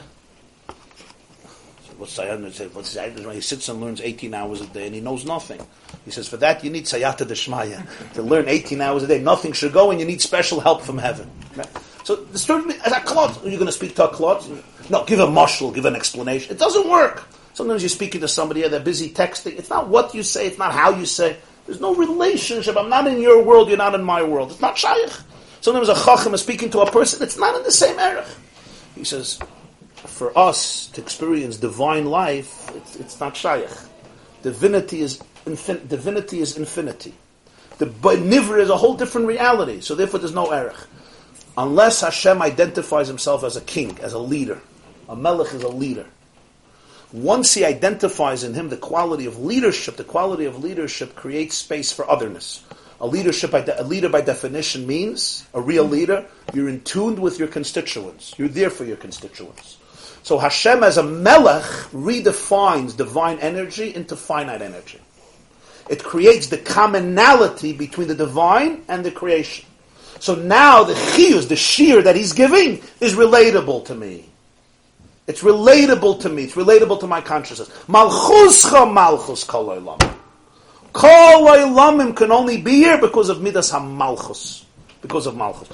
What's sayata? He sits and learns 18 hours a day and he knows nothing. He says for that you need sayata deshmaya to learn 18 hours a day. Nothing should go and you need special help from heaven. So the story as a klot. Are you going to speak to a klot? No, give a mushal, give an explanation. It doesn't work. Sometimes you're speaking to somebody, and they're busy texting. It's not what you say, it's not how you say. There's no relationship. I'm not in your world, you're not in my world. It's not shaykh. Sometimes a chacham is speaking to a person, it's not in the same era. He says, for us to experience divine life, it's, it's not shaykh. Divinity is, infin- divinity is infinity. The nivra is a whole different reality, so therefore there's no erech. Unless Hashem identifies himself as a king, as a leader. A melech is a leader once he identifies in him the quality of leadership, the quality of leadership creates space for otherness. A leadership, de- a leader by definition means a real leader. You're in tune with your constituents. You're there for your constituents. So Hashem as a melech redefines divine energy into finite energy. It creates the commonality between the divine and the creation. So now the chiyus, the shear that he's giving, is relatable to me. It's relatable to me. It's relatable to my consciousness. Malchuscha malchus kol olam. Kol olamim can only be here because of midas hamalchus. Because of malchus.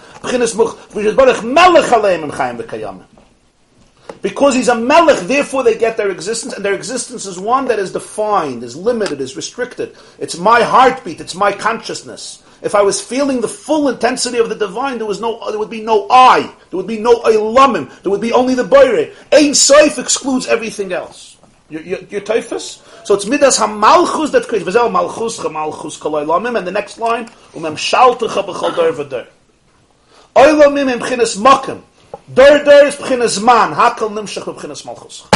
Because he's a melech, therefore they get their existence, and their existence is one that is defined, is limited, is restricted. It's my heartbeat, it's my consciousness. If I was feeling the full intensity of the divine, there was no, there would be no I, there would be no ilamim, there would be only the boire. Ein soif excludes everything else. Your, your, your typhus? So it's midas hamalchus that creates. V'zel malchus chamalchus kol ilamim, and the next line, umem shaltecha b'chol der v'der. Oilamim im b'chinas makim. Der der is b'chinas man, hakal nimshach b'chinas malchus.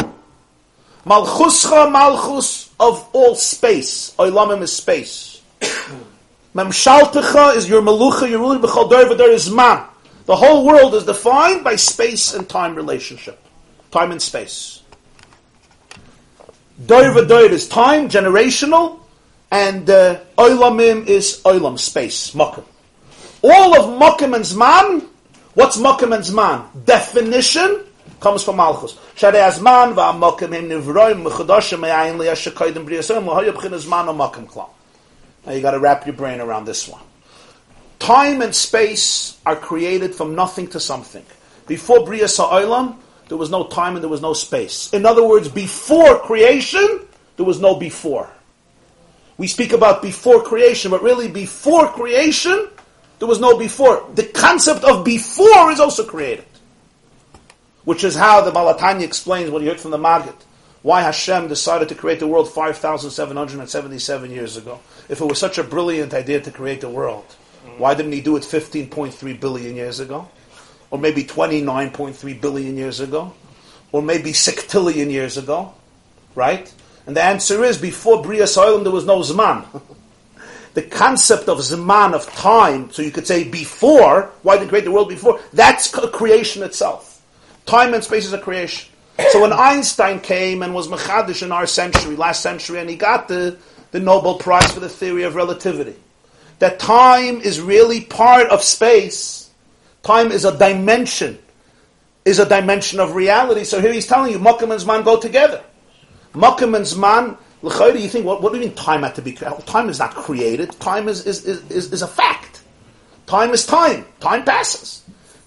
Malchuscha malchus of all space. Oilamim is space. Memshaltecha is your melucha, your ruling b'chol der v'der is man. The whole world is defined by space and time relationship. Time and space. Der v'der is time, generational, and uh, is oilam, space, makim. All of makim and zman, what's makim and zman? Definition comes from Malchus. Shadei azman va'makim him nivroim mechudoshim me'ayin liyashakaydim briyasem l'hoyab chin azman o makim klam. Now you got to wrap your brain around this one. Time and space are created from nothing to something. Before Bria Sa'olam, there was no time and there was no space. In other words, before creation, there was no before. We speak about before creation, but really before creation, there was no before. The concept of before is also created. Which is how the Balatanya explains what he heard from the Maggid why Hashem decided to create the world 5,777 years ago. If it was such a brilliant idea to create the world, why didn't he do it 15.3 billion years ago? Or maybe 29.3 billion years ago? Or maybe sextillion years ago? Right? And the answer is, before Bria Soilim there was no Zman. the concept of Zman, of time, so you could say before, why did he create the world before? That's creation itself. Time and space is a creation. So when Einstein came and was Mechadish in our century, last century, and he got the, the Nobel Prize for the theory of relativity, that time is really part of space. Time is a dimension, is a dimension of reality. So here he's telling you, Makam and Zman go together. Makam and Zman, L'chayda, you think, what, what do you mean time had to be created? Time is not created. Time is, is, is, is a fact. Time is time. Time passes.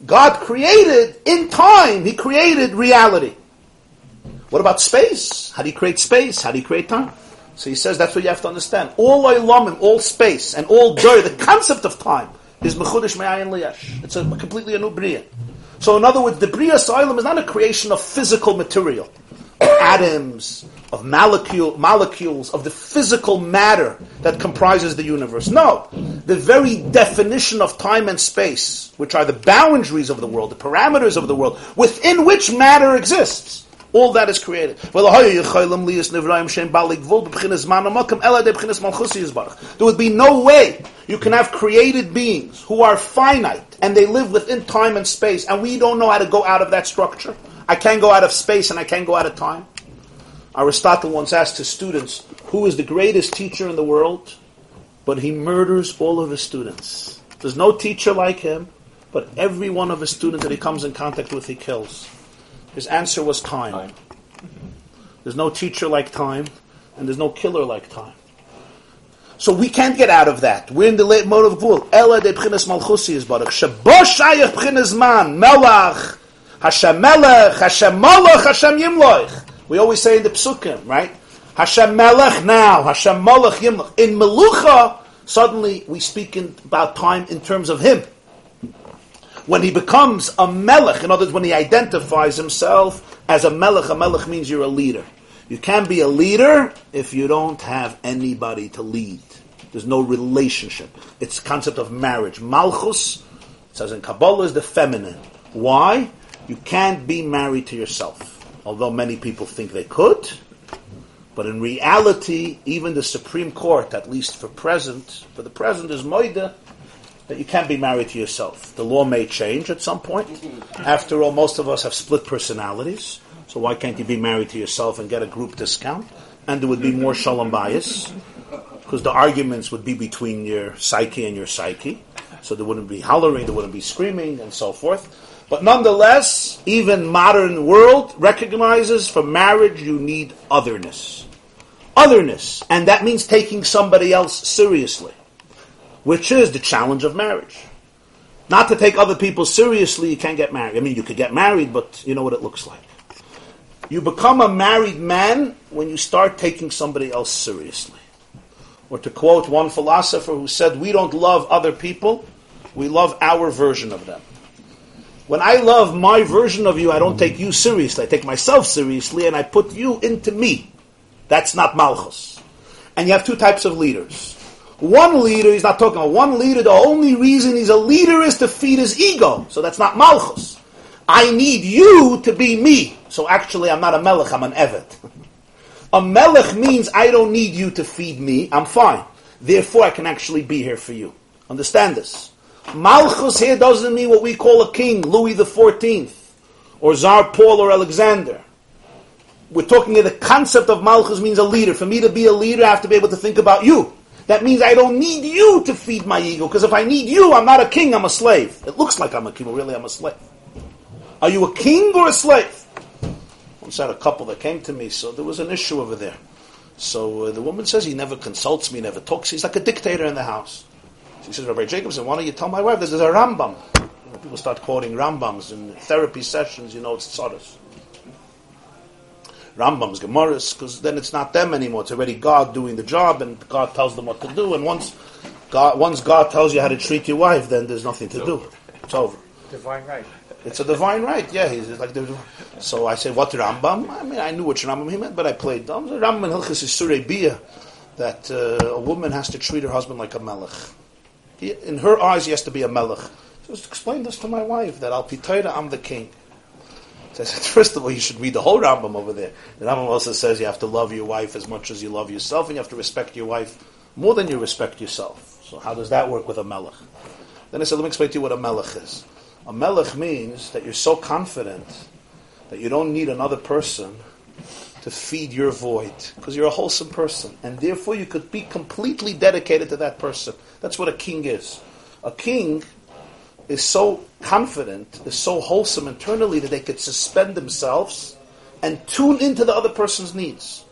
God created, in time, He created reality. What about space? How do you create space? How do you create time? So he says that's what you have to understand. All oilamim, all space, and all dur, the concept of time, is mechudish me'ayin liyash. It's a, completely a new bria. So in other words, the bria asylum is not a creation of physical material, of atoms, of molecule, molecules, of the physical matter that comprises the universe. No. The very definition of time and space, which are the boundaries of the world, the parameters of the world, within which matter exists, All that is created. There would be no way you can have created beings who are finite and they live within time and space, and we don't know how to go out of that structure. I can't go out of space and I can't go out of time. Aristotle once asked his students, Who is the greatest teacher in the world? But he murders all of his students. There's no teacher like him, but every one of his students that he comes in contact with, he kills. His answer was time. There's no teacher like time, and there's no killer like time. So we can't get out of that. We're in the late mode of Gvul. Ela de b'chinas malchusi is baruch. Shabo shayach b'chinas man. Melach. Hashem melech. Hashem malach. Hashem yimloich. We always say in the psukim, right? Hashem melech now. Hashem malach yimloich. In melucha, suddenly we speak in, about time in terms of him. When he becomes a melech, in other words, when he identifies himself as a melech, a melech means you're a leader. You can't be a leader if you don't have anybody to lead. There's no relationship. It's concept of marriage. Malchus, it says in Kabbalah, is the feminine. Why? You can't be married to yourself. Although many people think they could, but in reality, even the Supreme Court, at least for present, for the present, is moida that you can't be married to yourself. The law may change at some point. After all, most of us have split personalities, so why can't you be married to yourself and get a group discount? And there would be more shalom bias, because the arguments would be between your psyche and your psyche. So there wouldn't be hollering, there wouldn't be screaming, and so forth. But nonetheless, even modern world recognizes for marriage you need otherness. Otherness. And that means taking somebody else seriously which is the challenge of marriage. Not to take other people seriously, you can't get married. I mean, you could get married, but you know what it looks like. You become a married man when you start taking somebody else seriously. Or to quote one philosopher who said, We don't love other people, we love our version of them. When I love my version of you, I don't take you seriously. I take myself seriously and I put you into me. That's not malchus. And you have two types of leaders. One leader, he's not talking about one leader, the only reason he's a leader is to feed his ego. So that's not malchus. I need you to be me. So actually, I'm not a melech, I'm an evet. a melech means I don't need you to feed me, I'm fine. Therefore, I can actually be here for you. Understand this. Malchus here doesn't mean what we call a king, Louis Fourteenth, or Tsar Paul or Alexander. We're talking here, the concept of Malchus means a leader. For me to be a leader, I have to be able to think about you. That means I don't need you to feed my ego, because if I need you, I'm not a king, I'm a slave. It looks like I'm a king, but really I'm a slave. Are you a king or a slave? Once had a couple that came to me, so there was an issue over there. So uh, the woman says he never consults me, never talks. He's like a dictator in the house. She says, Rabbi Jacobson, why don't you tell my wife this is a Rambam? People start quoting Rambams in therapy sessions, you know, it's tzaddis. Rambam's Gemaras, because then it's not them anymore. It's already God doing the job, and God tells them what to do. And once God, once God tells you how to treat your wife, then there's nothing to do. It's over. Divine right. It's a divine right. Yeah, he's like. the- So I say, what Rambam? I mean, I knew which Rambam he meant, but I played dumb. Rambam in Hilchas is Surei Bia, that uh, a woman has to treat her husband like a melech. He, in her eyes, he has to be a melech. So just explain this to my wife that Al Pitaira, I'm the king. So I said, first of all, you should read the whole Rambam over there. The Rambam also says you have to love your wife as much as you love yourself, and you have to respect your wife more than you respect yourself. So how does that work with a melech? Then I said, let me explain to you what a melech is. A melech means that you're so confident that you don't need another person to feed your void because you're a wholesome person, and therefore you could be completely dedicated to that person. That's what a king is. A king is so confident, is so wholesome internally that they could suspend themselves and tune into the other person's needs.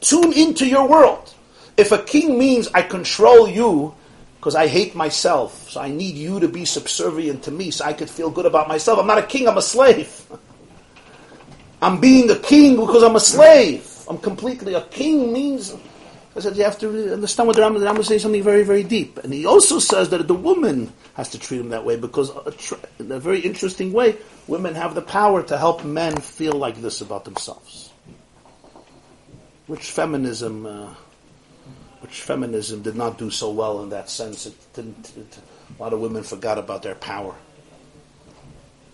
Tune into your world. If a king means I control you because I hate myself, so I need you to be subservient to me so I could feel good about myself, I'm not a king, I'm a slave. I'm being a king because I'm a slave. I'm completely a king means I said you have to understand what the Rambam, the Rambam says something very, very deep. And he also says that the woman has to treat him that way because in a very interesting way, women have the power to help men feel like this about themselves. Which feminism, uh, which feminism did not do so well in that sense. It didn't. It, a lot of women forgot about their power.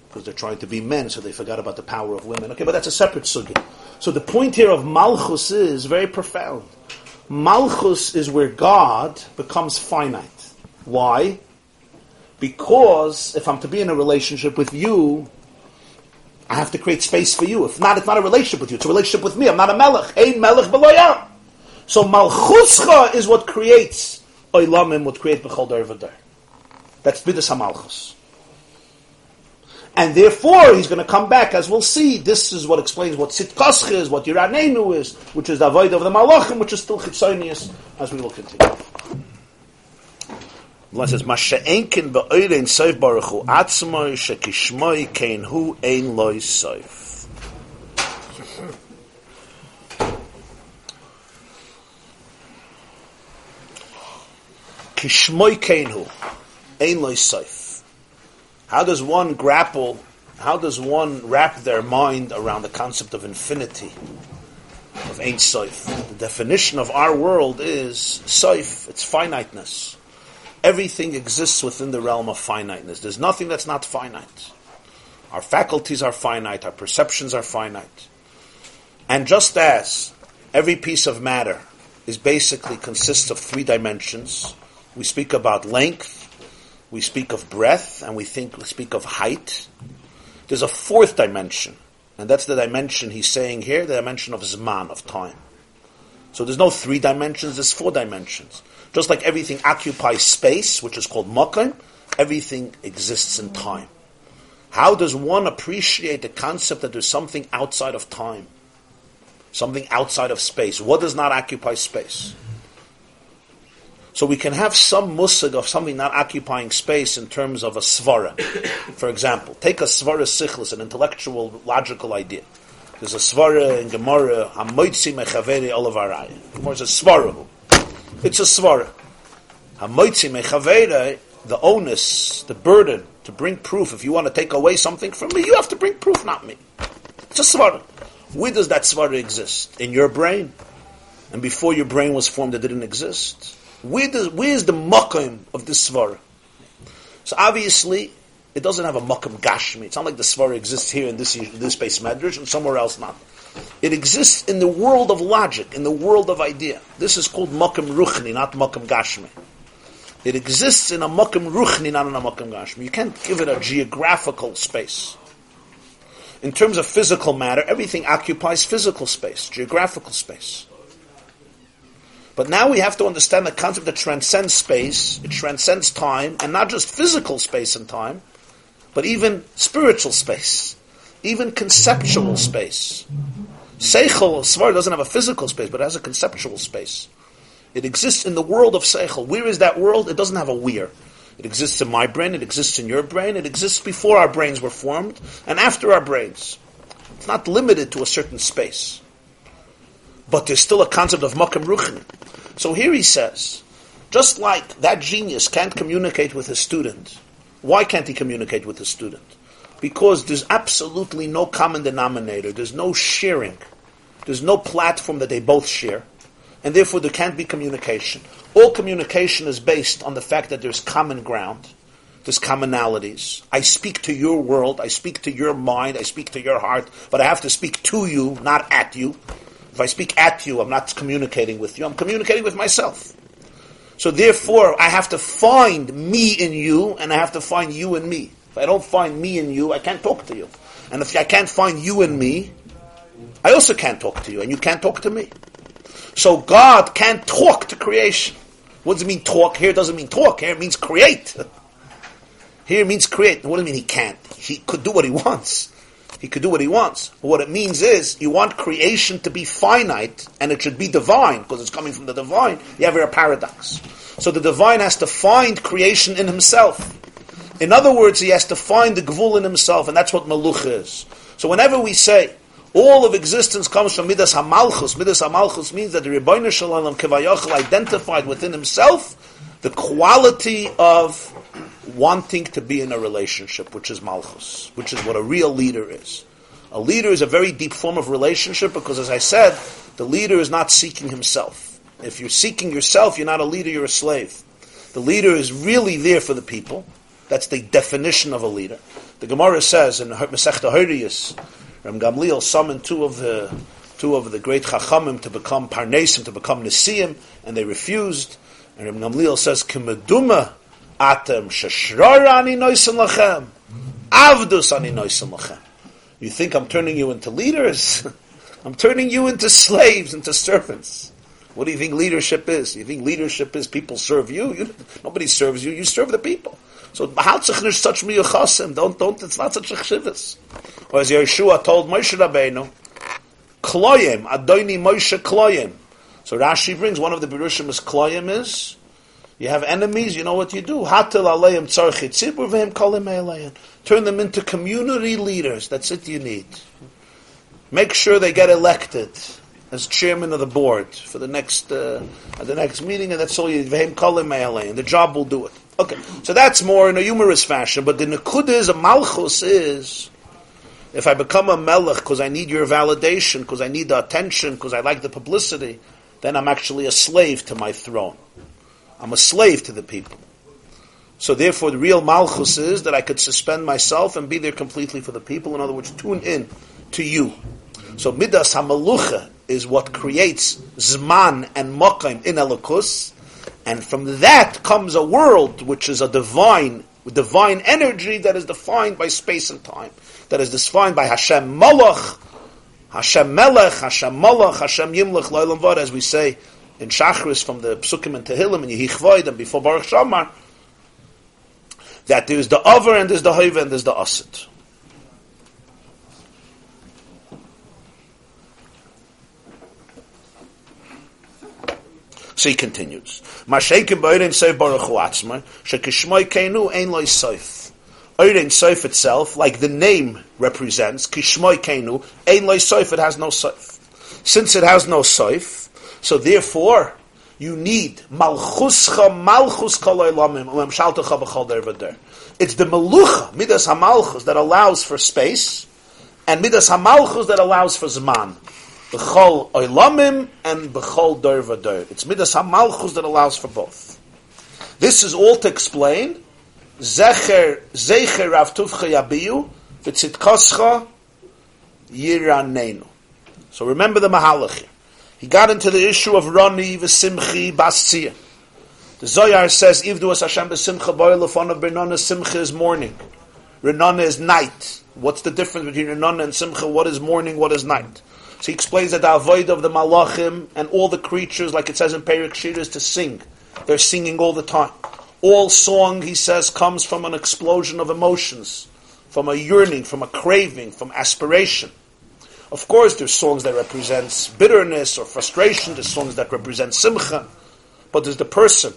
because they're trying to be men, so they forgot about the power of women. Okay, but that's a separate sugi. So the point here of Malchus is very profound. Malchus is where God becomes finite. Why? Because if I'm to be in a relationship with you, I have to create space for you. If not, it's not a relationship with you. It's a relationship with me. I'm not a melech. Ein melech beloyam. So malchuscha is what creates oilamim, what creates bechol v'der. That's midas hamalchus. And therefore, he's going to come back, as we'll see. This is what explains what Sitkoscha is, what Yiranenu is, which is the void of the Malachim, which is still Chitzonius, as we will continue. Allah says, "Masha enkin ba'oirein soif baruch hu atzmoi shekishmoi kein hu ein loy soif." Kishmoi kein hu ein loy soif. How does one grapple? How does one wrap their mind around the concept of infinity, of ein soif? The definition of our world is soif. It's finiteness everything exists within the realm of finiteness. There's nothing that's not finite. Our faculties are finite, our perceptions are finite. And just as every piece of matter is basically consists of three dimensions, we speak about length, we speak of breadth, and we think we speak of height. There's a fourth dimension, and that's the dimension he's saying here, the dimension of Zman, of time. So there's no three dimensions, there's four dimensions. Just like everything occupies space, which is called makom, everything exists in time. How does one appreciate the concept that there's something outside of time? Something outside of space. What does not occupy space? So we can have some musig of something not occupying space in terms of a svara. For example, take a svara sichlis, an intellectual, logical idea. There's a svara in Gemara, hamoitzi mechaveri olavaraya. Gemara says svara. It's a svara. Hamoitzi mechaveri, the onus, the burden to bring proof. If you want to take away something from me, you have to bring proof, not me. It's a svara. Where does that svara exist? In your brain? And before your brain was formed, it didn't exist. Where, does, where is the makom of this svara? So obviously, it doesn't have a makam gashmi. It's not like the svara exists here in this this space medrash and somewhere else not. It exists in the world of logic, in the world of idea. This is called makam ruchni, not makam gashmi. It exists in a makam ruchni, not in a makam gashmi. You can't give it a geographical space. In terms of physical matter, everything occupies physical space, geographical space. But now we have to understand the concept that transcends space, it transcends time, and not just physical space and time, but even spiritual space, even conceptual space. Seichel, Svar doesn't have a physical space, but it has a conceptual space. It exists in the world of Seichel. Where is that world? It doesn't have a where. It exists in my brain, it exists in your brain, it exists before our brains were formed, and after our brains. It's not limited to a certain space. But there's still a concept of makam ruchni. So here he says, just like that genius can't communicate with his student, why can't he communicate with his student? Because there's absolutely no common denominator, there's no sharing, there's no platform that they both share, and therefore there can't be communication. All communication is based on the fact that there's common ground, there's commonalities. I speak to your world, I speak to your mind, I speak to your heart, but I have to speak to you, not at you. If I speak at you, I'm not communicating with you, I'm communicating with myself. So therefore, I have to find me in you, and I have to find you in me. If I don't find me in you, I can't talk to you. And if I can't find you in me, I also can't talk to you, and you can't talk to me. So God can't talk to creation. What does it mean talk? Here doesn't mean talk. Here it means create. Here means create. What do you mean he can't? He could do what he wants. He could do what he wants. But what it means is, you want creation to be finite, and it should be divine, because it's coming from the divine. You have a paradox. So the divine has to find creation in himself. In other words, he has to find the gvul in himself, and that's what maluch is. So whenever we say, all of existence comes from Midas HaMalchus. Midas HaMalchus means that the Rebbeinu Shalom Kevayachal identified within himself the quality of wanting to be in a relationship, which is Malchus, which is what a real leader is. A leader is a very deep form of relationship because, as I said, the leader is not seeking himself. If you're seeking yourself, you're not a leader, you're a slave. The leader is really there for the people, That's the definition of a leader. The Gemara says in Masechta Horiyos, Ram Gamliel summoned two of the two of the great Chachamim to become Parnasim, to become Nesiim, and they refused. And Ram Gamliel says, atem shashrara ani noisim lachem, avdus ani noisim lachem. You think I'm turning you into leaders? I'm turning you into slaves, into servants. What do you think leadership is? You think leadership is people serve you? you nobody serves you. You serve the people. So there's such miyuchasim. Don't don't. It's not such a chshivas. Or as Yeshua told Moshe Rabbeinu, kloyim adoni Moshe kloyim. So Rashi brings one of the berushim is kloyim is you have enemies. You know what you do? Turn them into community leaders. That's it. You need. Make sure they get elected as chairman of the board for the next uh, the next meeting, and that's all you. And the job will do it. Okay, so that's more in a humorous fashion, but the nekud is a malchus is if I become a melech because I need your validation, because I need the attention, because I like the publicity, then I'm actually a slave to my throne. I'm a slave to the people. So therefore, the real malchus is that I could suspend myself and be there completely for the people. In other words, tune in to you. So midas hamalucha is what creates zman and mokaim in elokus, and from that comes a world which is a divine, divine energy that is defined by space and time. That is defined by Hashem Malach, Hashem Melech, Hashem Malach, Hashem Yimlech, as we say in Shachris from the Psukim and Tehillim and Yehichvoid and before Baruch Shamar, that there's the Over and there's the Hoiva and there's the Asit. So he continues. Mashaykim b'oirin seif baruch hu atzma, shekishmoy keinu ein loy seif. Oirin seif itself, like the name represents, kishmoy keinu, ein loy seif, it has no seif. Since it has no seif, so therefore, you need malchuscha malchus der. It's the melucha, midas hamalchus, that allows for space, and midas hamalchus that allows for zman. B'chol oilamim and b'chol v'dor. It's midas hamalchus that allows for both. This is all to explain zecher zecher rav tuvcha yabiyu v'tzitkoscha yiranenu. So remember the mahalach. He got into the issue of Rani v'simchi bastziyah. The Zoyar says, Ivdu as Hashem b'simcha of Bernana, simcha is morning. Renana is night. What's the difference between Renana and simcha? What is morning, what is night? So he explains that the avoid of the malachim and all the creatures, like it says in Perik Shir, is to sing. They're singing all the time. All song, he says, comes from an explosion of emotions, from a yearning, from a craving, from aspiration. Of course, there's songs that represent bitterness or frustration. There's songs that represent simcha. But there's the person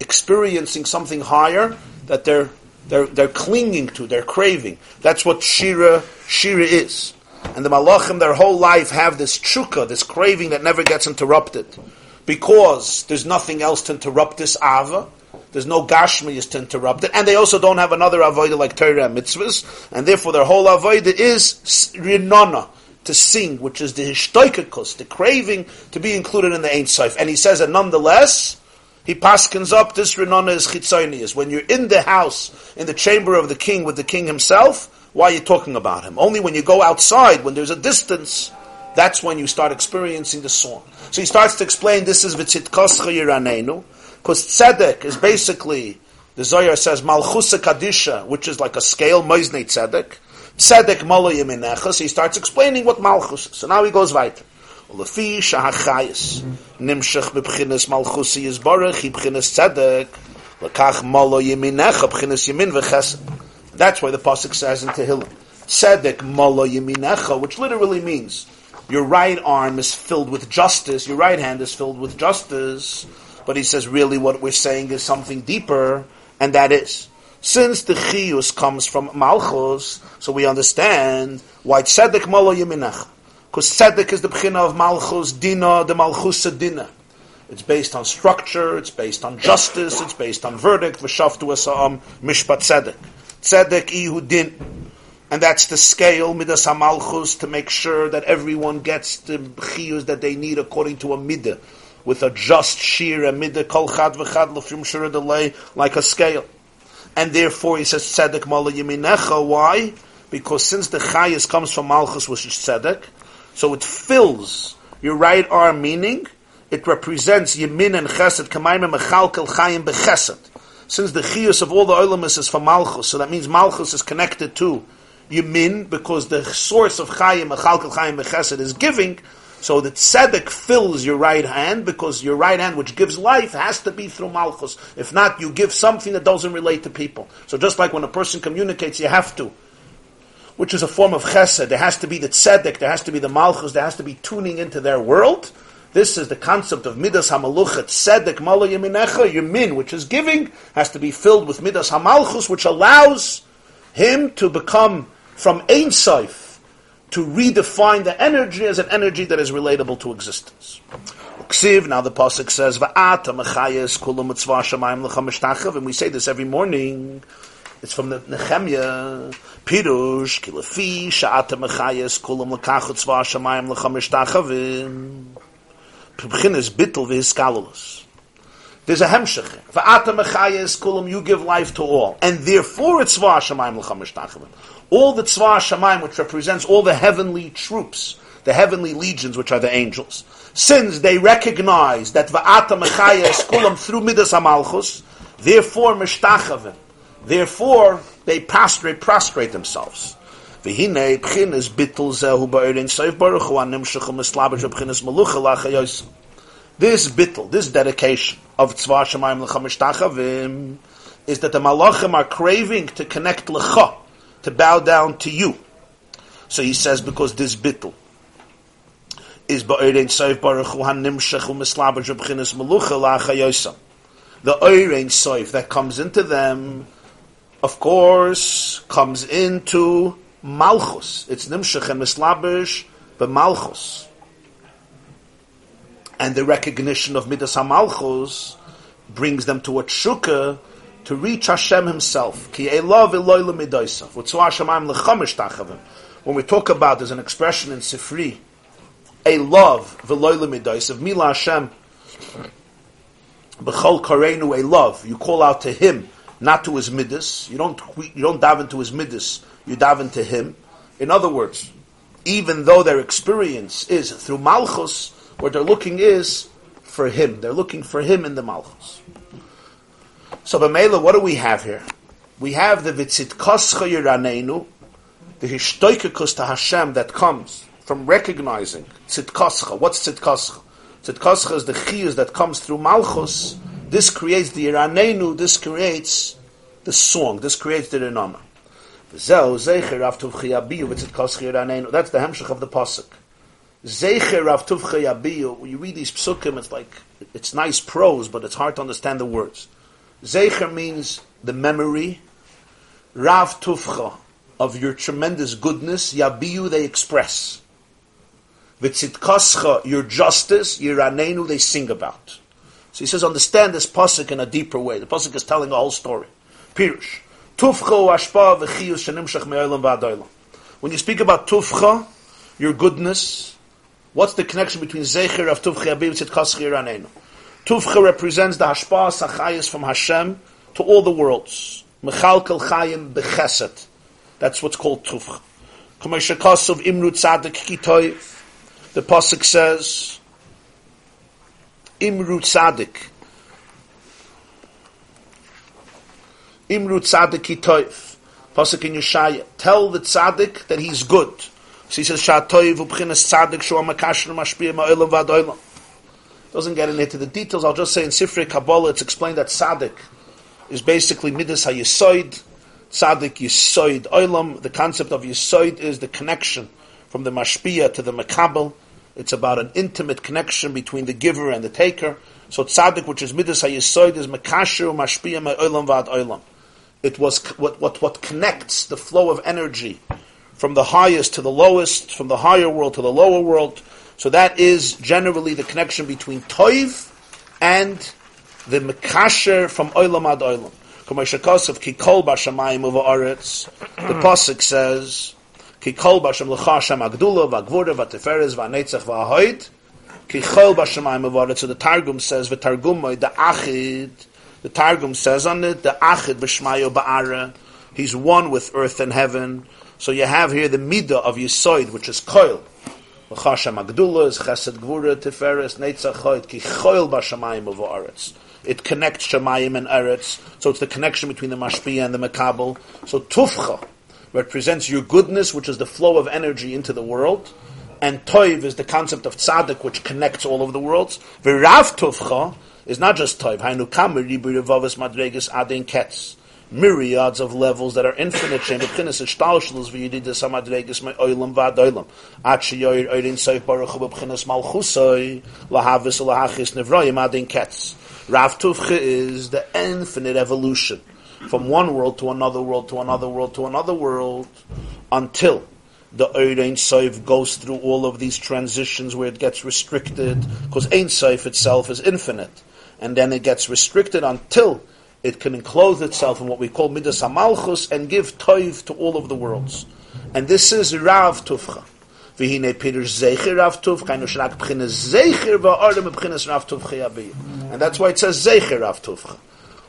experiencing something higher that they're, they're, they're clinging to, they're craving. That's what Shira, Shira is. And the Malachim, their whole life, have this chukka, this craving that never gets interrupted. Because there's nothing else to interrupt this Ava. There's no Gashmiyas to interrupt it. And they also don't have another Avodah like Torah and Mitzvahs. And therefore their whole Avodah is Rinona, to sing, which is the Hishtoikakus, the craving to be included in the Ein Sof. And he says that nonetheless, he paskins up this Rinona is Chitzonius. When you're in the house, in the chamber of the king with the king himself, why are you talking about him? Only when you go outside, when there's a distance, that's when you start experiencing the song. So he starts to explain this is Vitzitkoscha Yiranenu, because Tzedek is basically, the Zohar says, Malchusa Kadisha, which is like a scale, Moizne Tzedek. Tzedek Malo Yeminecha, so he starts explaining what Malchus is. So now he goes weiter. Lefi Shahachayis, Nimshach Bebchinas Malchusi Yizbarach, Bebchinas Tzedek, Lekach Malo Yeminecha, Bebchinas Yemin Vechesed. That's why the pasuk says in Tehillim, "Tzedek mala yaminecha," which literally means your right arm is filled with justice, your right hand is filled with justice. But he says, really, what we're saying is something deeper, and that is since the chiyus comes from malchus, so we understand why tzedek mala yaminecha. Because tzedek is the bchina of malchus dina, the malchus dina. It's based on structure, it's based on justice, it's based on verdict, v'shaftu asam mishpat tzedek tzedek ihudin. And that's the scale, midas hamalchus, to make sure that everyone gets the chiyus that they need according to a midah, with a just shear, a midah kol chad v'chad l'fim delay, like a scale. and therefore he says tzedek mala yeminecha. Why? Because since the chayis comes from malchus, which is tzedek, so it fills your right arm, meaning it represents yemin and chesed kamayim mechalkel chayim bechesed. Since the chiyus of all the olamis is from malchus, so that means malchus is connected to yemin because the source of chayim mechalkel chayim bechesed is giving. So the tzedek fills your right hand because your right hand, which gives life, has to be through malchus. If not, you give something that doesn't relate to people. So just like when a person communicates, you have to, which is a form of chesed. There has to be the tzedek, there has to be the malchus, there has to be tuning into their world. This is the concept of midas hamaluchet tzedek mala yeminecha. Yamin, which is giving, has to be filled with midas hamalchus, which allows him to become from Ein Sof, to redefine the energy as an energy that is relatable to existence. Now the Pasuk says, and we say this every morning. It's from the Nehemiah. Pirush, kilafi, sha'ata mechayes kulam l'kach tzvah shamayim l'cha mishtachavim. Pibchin is bittel v'hiskalulus. There's a hemshech. Va'ata mechayes kulam, you give life to all. And therefore it's tzvah shamayim l'cha mishtachavim all the tzvah shamayim, which represents all the heavenly troops, the heavenly legions, which are the angels, since they recognize that va'ata mechaya is kulam through midas hamalchus, therefore mishtachavim, therefore they prostrate, prostrate themselves. Zehu baruch hu. This bittul, this dedication of tzvah shamayim l'cha is that the malachim are craving to connect l'cha, to bow down to you. So he says, because this bittul is soif baruch hu hanimshach hu mislabash b'chinas melucha la'achayosam. The oirein soif that comes into them, of course, comes into malchus. It's nimshach and mislabash b'malchus. And the recognition of midas hamalchus brings them to a tshuka to reach Hashem Himself. When we talk about, there's an expression in Sifri, a love veloy lemidaisav. Mila Hashem b'chol karenu a love. You call out to Him, not to His midas. You don't you don't dive into His midas. You dive into Him. In other words, even though their experience is through Malchus, what they're looking is for Him. They're looking for Him in the Malchus. So Bamela, what do we have here? We have the Vitzitkoscha Yiranenu, the Hishtoikakus to Hashem that comes from recognizing Tzitkoscha. What's Tzitkoscha? Tzitkoscha is the Chiyuz that comes through Malchus. This creates the Yiranenu, this creates the song, this creates the Renama. That's the hemshach of the pasuk. Zecher Rav. When you read these psukim, it's like it's nice prose, but it's hard to understand the words. Zecher means the memory. Rav Tufcha, of your tremendous goodness. Yabiyu, they express. Vitzitkoscha, your justice. Yiranenu, they sing about. So he says, understand this pasuk in a deeper way. The pasuk is telling a whole story. Pirush. When you speak about tufcha, your goodness, what's the connection between zecher of tufcha yabiyu tzidkoscha yiranenu? Tufcha represents the hashpa sachayis from Hashem to all the worlds. Mechalkel chayim becheset. That's what's called tufcha. Kamashakos of Imru Tzadik Kitoy. The pasuk says, Imru Tzadik. Imru Tzadik Kitoy. Pasuk in Yeshaya. Tell the Tzadik that he's good. So he says, Shatoy v'bchinas Tzadik shu amakashir mashpiyah ma'olam v'adoylam. Doesn't get into the details. I'll just say in Sifrei Kabbalah, it's explained that tzaddik is basically midas hayisoid. Tzaddik yisoid oilam. The concept of yisoid is the connection from the mashpia to the makabel. It's about an intimate connection between the giver and the taker. So tzaddik, which is midas hayisoid, is makasher mashpia oilam vad oilam. It was what, what, what connects the flow of energy from the highest to the lowest, from the higher world to the lower world. So that is generally the connection between Toiv and the Mekasher from Oilam ad Oilam. The Pasuk says, Kikol Basham L'chashem Agdula V'Agvura V'Teferes V'Anetzach V'Ahoid. Kikol Bashamayim of Aretz. So the Targum says, V'Targumoy, the Achid, The Targum says on it, the Achid B'Shmayo Ba'ara, he's one with earth and heaven. So you have here the Midah of Yisoid, which is Koil. Chesed Gvura Tiferes. It connects Shamayim and Eretz, so it's the connection between the Mashpia and the Makabel. So Tufcha represents your goodness, which is the flow of energy into the world, and Toiv is the concept of Tzaddik, which connects all of the worlds. V'Rav Tufcha is not just Toiv. Hainu Kamer Ribu Revavas Madregas Adin Ketz myriads of levels that are infinite. Shem. Rav Tufche is the infinite evolution from one world to another world to another world to another world until the Ein Soif goes through all of these transitions where it gets restricted because Ein Soif itself is infinite and then it gets restricted until it can enclose itself in what we call Midas Amalchus and give Toiv to all of the worlds. And this is Rav Tufcha. V'hine Peter Zecher Rav Tufcha, inu shrak b'chines Zecher b'chines Rav Tufcha yabiyu. And that's why it says Zecher Rav Tufcha.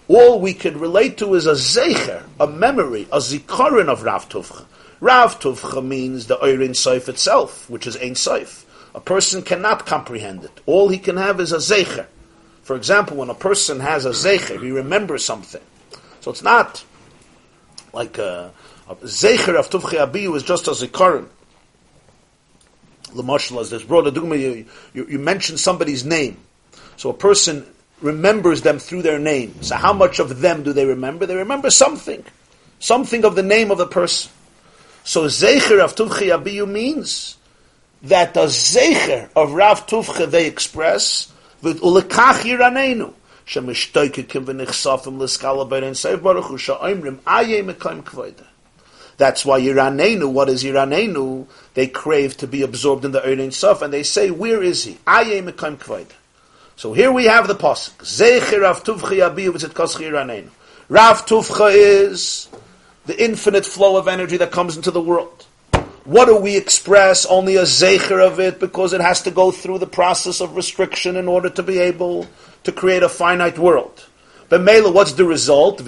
All we can relate to is a Zecher, a memory, a Zikaron of Rav Tufcha. Rav Tufcha means the Eirin Seif itself, which is Ein Seif. A person cannot comprehend it. All he can have is a Zecher. For example, when a person has a zecher, he remembers something. So it's not like a, a zecher of tuvchi abiyu is just as a current. Lamashal, as there's brought a dugma, you, you, you mention somebody's name. So a person remembers them through their name. So how much of them do they remember? They remember something. Something of the name of the person. So zecher of tuvchi abiyu means that the zecher of Rav Tuvcha they express ולקח ירננו, שמשתוקקים ונחשפים לסקאלה בין אינסוף ברוך הוא, שאומרים, איה מקיים כבודה. That's why Yiranenu, what is Yiranenu? They crave to be absorbed in the Ein Sof, and they say, where is he? Aye mekayim kvaida. So here we have the pasuk. Zecher Rav Tuvcha yabiyu v'tzit kosch Yiranenu. Rav Tuvcha is the infinite flow of energy that comes into the world. What do we express? Only a zecher of it because it has to go through the process of restriction in order to be able to create a finite world. But Mela, what's the result?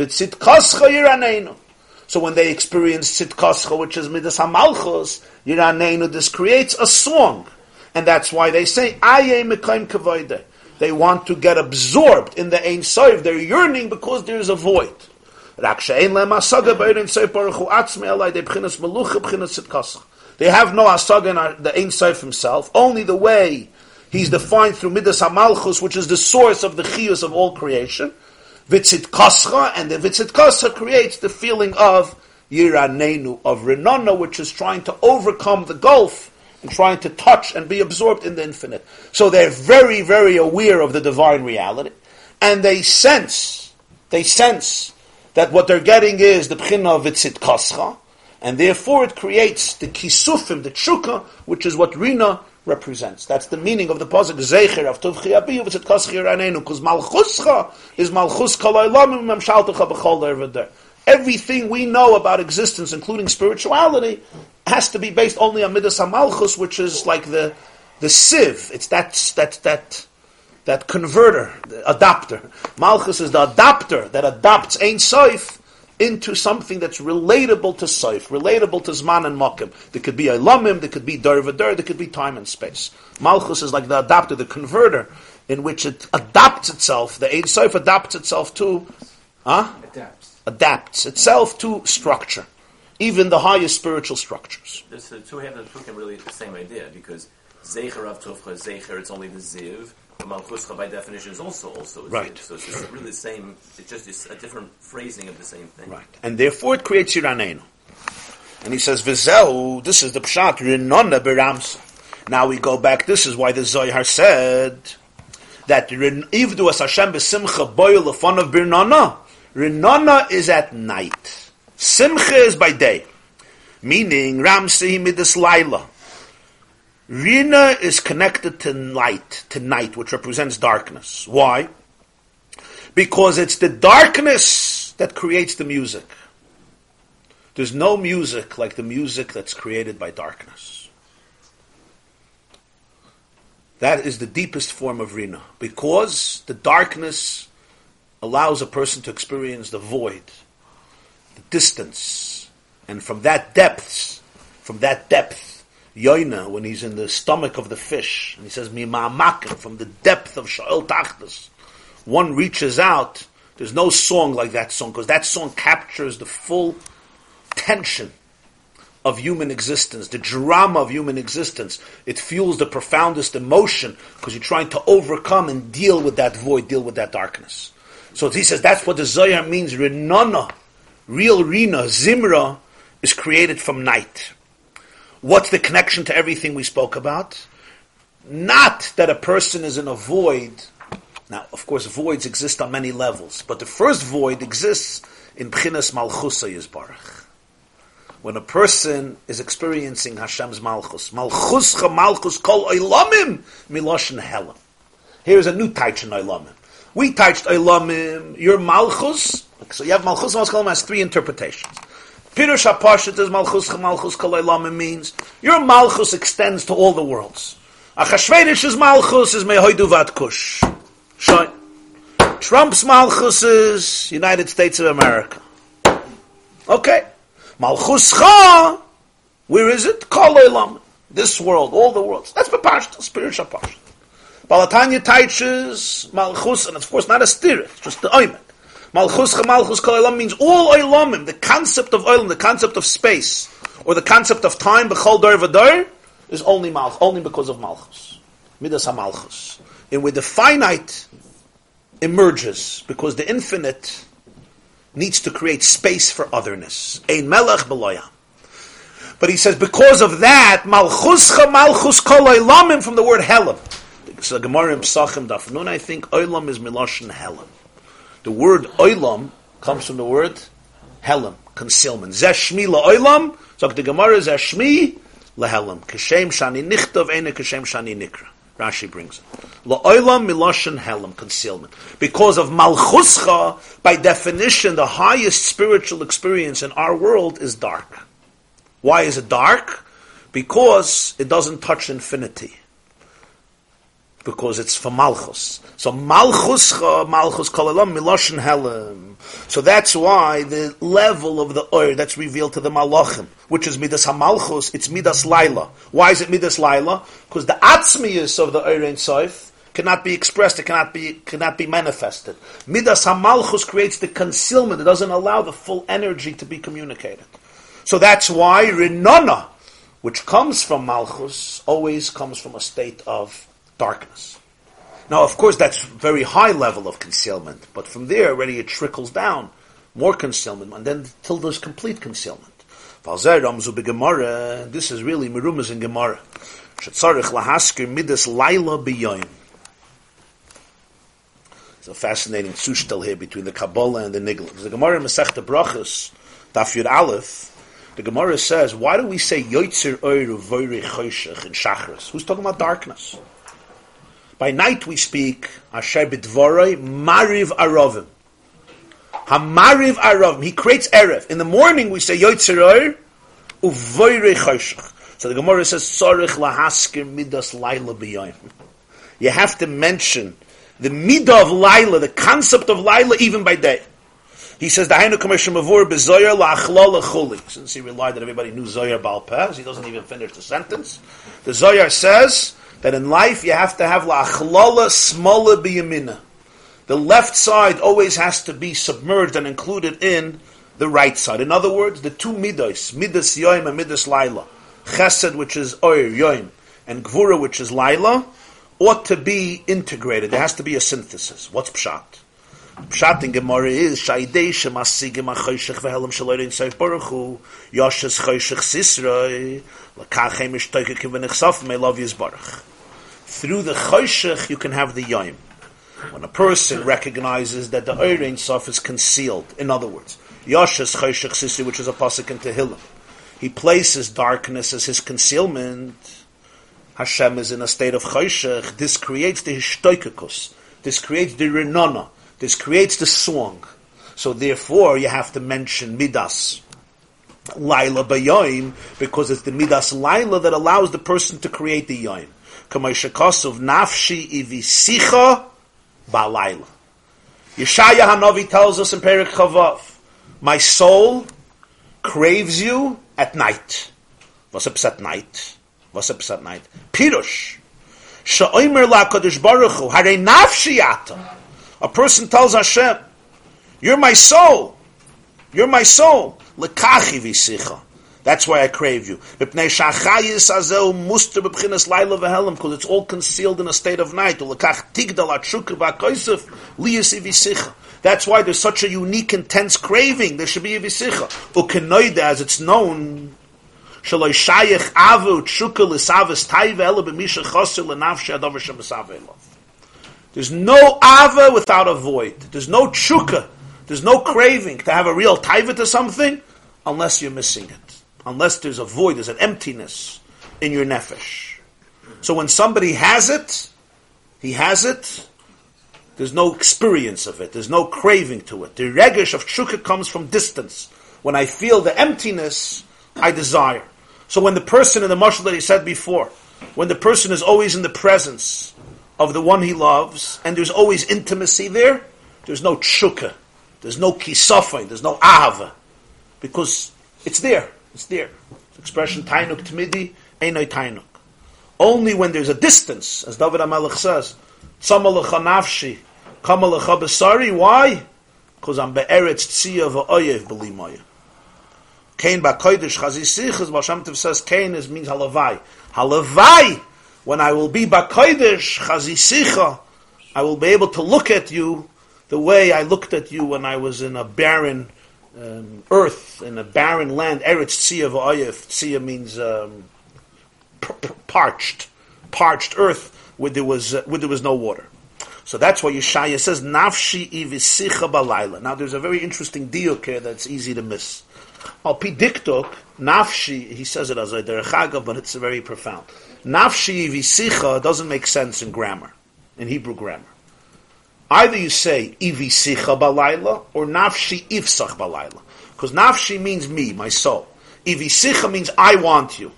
So when they experience sitkascha, which is midas hamalchus, yiraneinu, this creates a song. And that's why they say, aye mekayim kavoide. They want to get absorbed in the Ein Sof. They're yearning because there's a void. They have no asaga in the Ein Sof himself, only the way he's defined through Midas HaMalchus, which is the source of the chiyus of all creation. Vitzit and the Vitzit creates the feeling of Yiranenu, of Renana, which is trying to overcome the gulf and trying to touch and be absorbed in the infinite. So they're very, very aware of the divine reality, and they sense, they sense that what they're getting is the Bchina of Kascha, and therefore it creates the Kisufim, the Tshuka, which is what Rina represents. That's the meaning of the Pasuk, Zecher of Tuvchi Abiyu Vitzit Kascha Yiranenu, because Malchuscha is Malchus Kalaylamim Memshaltecha B'chol Dervader. Everything we know about existence, including spirituality, has to be based only on Midas HaMalchus, which is like the, the sieve. It's that, that, that, that converter, the adapter. Malchus is the adapter that adapts Ein Soif into something that's relatable to Soif, relatable to Zman and Mokim. There could be Elamim, there could be Dar V'Dar, there could be time and space. Malchus is like the adapter, the converter, in which it adapts itself, the Ein Soif adapts itself to, huh? Adapts. Adapts itself to structure. Even the highest spiritual structures. There's the two halves of the Pukim really the same idea because Zecher of Tufcha, Zecher, it's only the Ziv. Malchuscha by definition is also also a Right. So it's just really the same. It's just it's a different phrasing of the same thing. Right. And therefore it creates Yiranenu. And he says, Vizel, this is the Pshat, Rinona Beramsa. Now we go back, this is why the Zohar said that Ivdu as Hashem besimcha boil the fun of Birnana. Rinona is at night. Simcha is by day. Meaning, Ramsi Midas Laila. Rina is connected to light, to night, which represents darkness. Why? Because it's the darkness that creates the music. There's no music like the music that's created by darkness. That is the deepest form of Rina. Because the darkness allows a person to experience the void, the distance, and from that depth, from that depth, Yoina, when he's in the stomach of the fish, and he says, Mima'amakim, from the depth of Sha'el Tachtas, one reaches out, there's no song like that song, because that song captures the full tension of human existence, the drama of human existence. It fuels the profoundest emotion because you're trying to overcome and deal with that void, deal with that darkness. So he says that's what the Zohar means. Renana, real Rina, Zimra, is created from night. What's the connection to everything we spoke about? Not that a person is in a void. Now, of course, voids exist on many levels, but the first void exists in Pchinas Malchusa Yisbarach when a person is experiencing Hashem's Malchus. Malchuscha Malchus kol oilamim miloshin helam. Here's a new taich in oilamim. We taiched oilamim, your Malchus, so you have Malchus Malchus has three interpretations. Pirush HaPashit is Malchus Malchus kol oilamim means your Malchus extends to all the worlds. Achashverosh's Malchus is Mehoidu Vat Kush. Trump's Malchus is United States of America. Okay. Malchuscha, where is it? Kol Elam. This world, all the worlds. That's Bapashta, spiritual Pashta. Balatanya teaches Malchus, and of course not a stir, it's just the Oymek. Malchus, Kol Elam means all Olamim, the concept of Olam, the concept of space, or the concept of time, Bechol Dor Vador, is only Malchus, only because of Malchus. Midas HaMalchus. And where the finite emerges, because the infinite needs to create space for otherness. Ein melech beloya. But he says, because of that, malchuscha malchus kol oilamim from the word helam. So Gemara in Psachim Daf Nun, I think oilam is miloshin helam. The word oilam comes from the word helam, concealment. Zeh shmi la oilam, so the Gemara zeh shmi lehelam. Kashem shani nichtov, ene kashem shani nikra. Rashi brings it. La'olam miloshen helam, concealment. Because of malchuscha, by definition, the highest spiritual experience in our world is dark. Why is it dark? Because it doesn't touch infinity. Because it's for malchus. So malchus, uh, malchus kolalam miloshen helam. So that's why the level of the oir that's revealed to the malachim, which is midas hamalchus, it's midas laila. Why is it midas laila? Because the atzmius of the oir in soif cannot be expressed, it cannot be cannot be manifested. Midas hamalchus creates the concealment; it doesn't allow the full energy to be communicated. So that's why rinona, which comes from malchus, always comes from a state of darkness. Now, of course, that's very high level of concealment, but from there already it trickles down more concealment, and then till there's complete concealment. This is really merumas in Gemara. Midas laila. It's a fascinating zushtel here between the Kabbalah and the Nigla. The Gemara Masechta Brachas, Daf Yud Aleph, the Gemara says, why do we say Yoitzer Oiru Voiri Choshech in Shachris? Who's talking about darkness? By night we speak Asher Bidvoroi Mariv Arovim. Hamariv Arovim. He creates Erev. In the morning we say Yoitzer Uvoire Choshech. So the Gemara says Sorich Lahaskir Midas Laila B'yoyim. You have to mention the midah of Laila, the concept of Laila, even by day. He says, "Dahainu commercial mavur bezoyer la'achlala chuli." Since he relied that everybody knew Zoyar Balpez, he doesn't even finish the sentence. The Zoyar says that in life you have to have la'achlala smola biyamina. The left side always has to be submerged and included in the right side. In other words, the two midas, midas yoim and midas laila, chesed, which is oir yoim, and gvura, which is laila, ought to be integrated. There has to be a synthesis. What's pshat? Pshat in Gemara is shaydei shemasigim achoshech vehelam shalorin seif baruch hu yoshes choshech sisroi lakachem ishtoike kivenechsaf me love baruch. Through the choshech you can have the yoim. When a person recognizes that the Eirin Sof is concealed, in other words, Yoshes Choshech Sisri, which is a pasuk in Tehillim, he places darkness as his concealment. Hashem is in a state of Choshech. This creates the Hishtoikikus. This creates the Renana. This creates the song. So therefore, you have to mention Midas. Laila Bayoim, because it's the Midas Laila that allows the person to create the Yoim. Kamaisha Kosov Nafshi Ivisicha Balayla. Yeshaya Hanavi tells us in Perik Chavav, my soul craves you at night. Was ist at night? Was ist at night? Pirush. Sha'omer la Baruch Hu, hare nafshi ata. A person tells Hashem, you're my soul. You're my soul. That's why I crave you. Because it's all concealed in a state of night. That's why there's such a unique, intense craving. There should be a visicha. As it's known, avu There's no ava without a void. There's no tshuka. There's no craving to have a real taiva to something unless you're missing it unless there's a void, there's an emptiness in your nefesh. So when somebody has it, he has it, there's no experience of it, there's no craving to it. The regish of tshuka comes from distance. When I feel the emptiness, I desire. So when the person in the mashal that he said before, when the person is always in the presence of the one he loves, and there's always intimacy there, there's no tshuka, there's no kisafai, there's no ahava, because it's there. It's there. The expression tainuk tmidi, einoi tainuk. Only when there's a distance, as David HaMelech says, tzamalecha nafshi, kamalecha besari, why? Because I'm be'eretz tziyah v'oyev b'limoyah. Kain ba'koidish chazisich, as Baal says, Kain is means halavai. Halavai, when I will be ba'koidish chazisicha, I will be able to look at you the way I looked at you when I was in a barren um, earth in a barren land. Eretz tzia v'oyev. Tzia means um, parched, parched earth where there was uh, where there was no water. So that's why Yeshaya says nafshi ivisicha balayla. Now there's a very interesting diuk here that's easy to miss. Al pidiktok nafshi. He says it as a derechagav, but it's very profound. Nafshi ivisicha doesn't make sense in grammar, in Hebrew grammar. Either you say ivisicha balayla or nafshi ifsach balayla. Because nafshi means me, my soul. Ivisicha means I want you.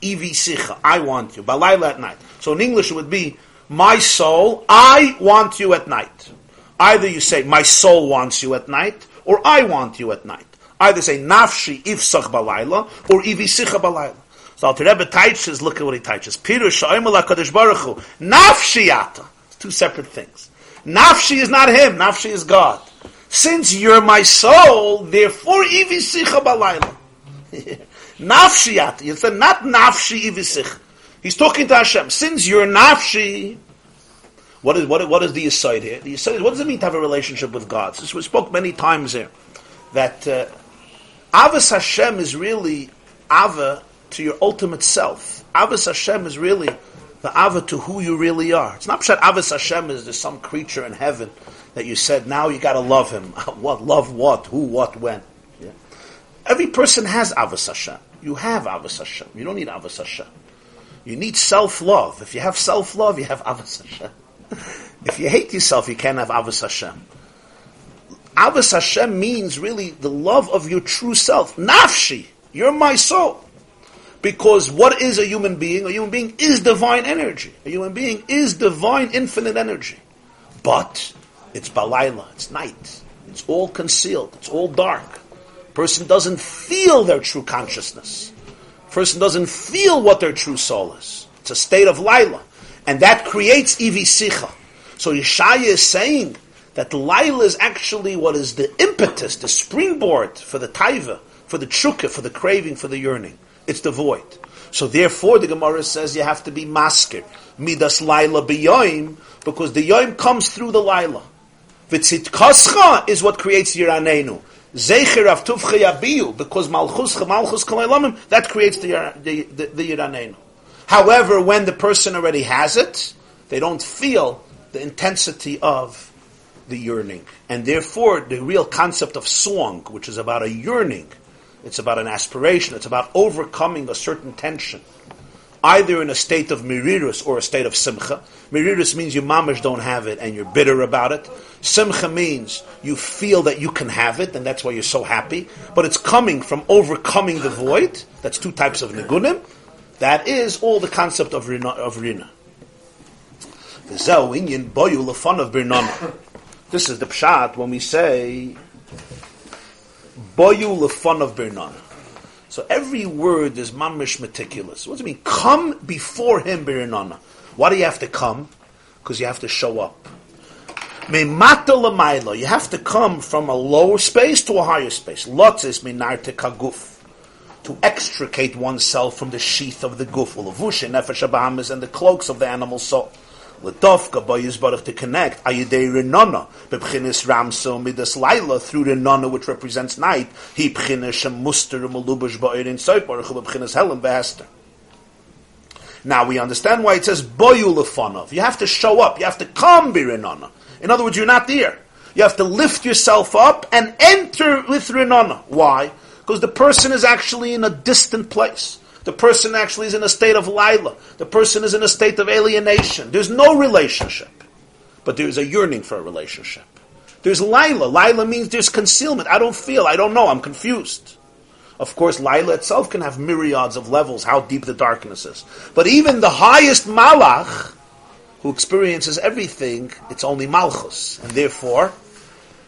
Ivisicha, I want you. Balayla at night. So in English it would be my soul, I want you at night. Either you say my soul wants you at night or I want you at night. Either say nafshi ifsach balayla or ivisicha balayla. So Alter Rebbe teaches, look at what he teaches. Pirush Sha'imala Kadosh Baruch Hu. Nafshiyata. Two separate things. Nafshi is not him, Nafshi is God. Since you're my soul, therefore ivisicha balayla. Nafshiyat. You said not nafshi ivisich. He's talking to Hashem. Since you're nafshi, what is what, what is the aside here? The aside, what does it mean to have a relationship with God? Since we spoke many times here that uh, Hashem is really Ava to your ultimate self. Avas Hashem is really the Ava to who you really are. It's not that Avas Hashem is there's some creature in heaven that you said now you got to love him. what love? What? Who? What? When? Yeah. Every person has Avas Hashem. You have Avas Hashem. You don't need Avas Hashem. You need self love. If you have self love, you have Avas Hashem. if you hate yourself, you can't have Avas Hashem. Avas Hashem means really the love of your true self. Nafshi, you're my soul. Because what is a human being? A human being is divine energy. A human being is divine infinite energy. But it's balayla, it's night. It's all concealed, it's all dark. Person doesn't feel their true consciousness. Person doesn't feel what their true soul is. It's a state of lila. And that creates ivisicha. So Yeshaya is saying that lila is actually what is the impetus, the springboard for the taiva, for the tshuka, for the craving, for the yearning. It's the void. So therefore, the Gemara says you have to be masker midas laila biyoim because the yoim comes through the laila. Vitzit kascha is what creates yiranenu. Zecher tufcha yabiyu because malchus malchus kalaylamim that creates the the, the, the yiranenu. However, when the person already has it, they don't feel the intensity of the yearning, and therefore the real concept of song, which is about a yearning it's about an aspiration. It's about overcoming a certain tension, either in a state of mirirus or a state of simcha. Mirirus means you mamish don't have it and you're bitter about it. Simcha means you feel that you can have it and that's why you're so happy. But it's coming from overcoming the void. That's two types of nigunim. That is all the concept of rina. Of rina. This is the pshat when we say boyu lefon of birnan. So every word is mamish meticulous. What does it mean? Come before him birnana. Why do you have to come? Because you have to show up. You have to come from a lower space to a higher space. Lotzis minarte kaguf. To extricate oneself from the sheath of the guf, nefesh and the cloaks of the animal soul. Ledovka by Yisbarach to connect Ayidei Renana Bebchinis Ramso Midas Laila through Renana which represents night He Bchinis Shem Muster Malubash Ba'irin Soiparach Bebchinis Helen Behester Now we understand why it says boyulafanov. You have to show up. You have to come Birinana. In other words, you're not there. You have to lift yourself up and enter with Renana. Why? Because the person is actually in a distant place. The person actually is in a state of lila. The person is in a state of alienation. There's no relationship. But there's a yearning for a relationship. There's lila. Lila means there's concealment. I don't feel, I don't know, I'm confused. Of course, lila itself can have myriads of levels, how deep the darkness is. But even the highest malach, who experiences everything, it's only malchus. And therefore,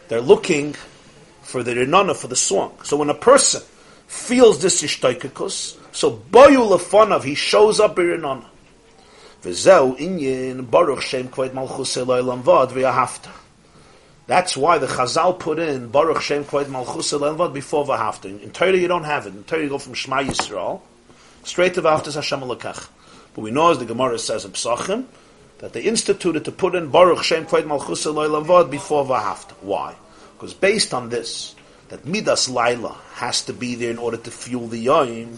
they're looking for the renana, for the song. So when a person feels this ishtoikikus, so boyu lefonav, he shows up birinana. V'zeu inyin baruch shem kvayt malchus eloilam vad v'yahafta. That's why the Chazal put in Baruch Shem Kvayt Malchus Eloilam vad before V'hafta. In, in Torah you don't have it. In Torah you go from Shema Yisrael straight to V'hafta Hashem Alakach. But we know as the Gemara says in Psachim that they instituted to put in Baruch Shem Kvayt Malchus Eloilam vad before V'hafta. Why? Because based on this, that Midas Laila has to be there in order to fuel the Yom,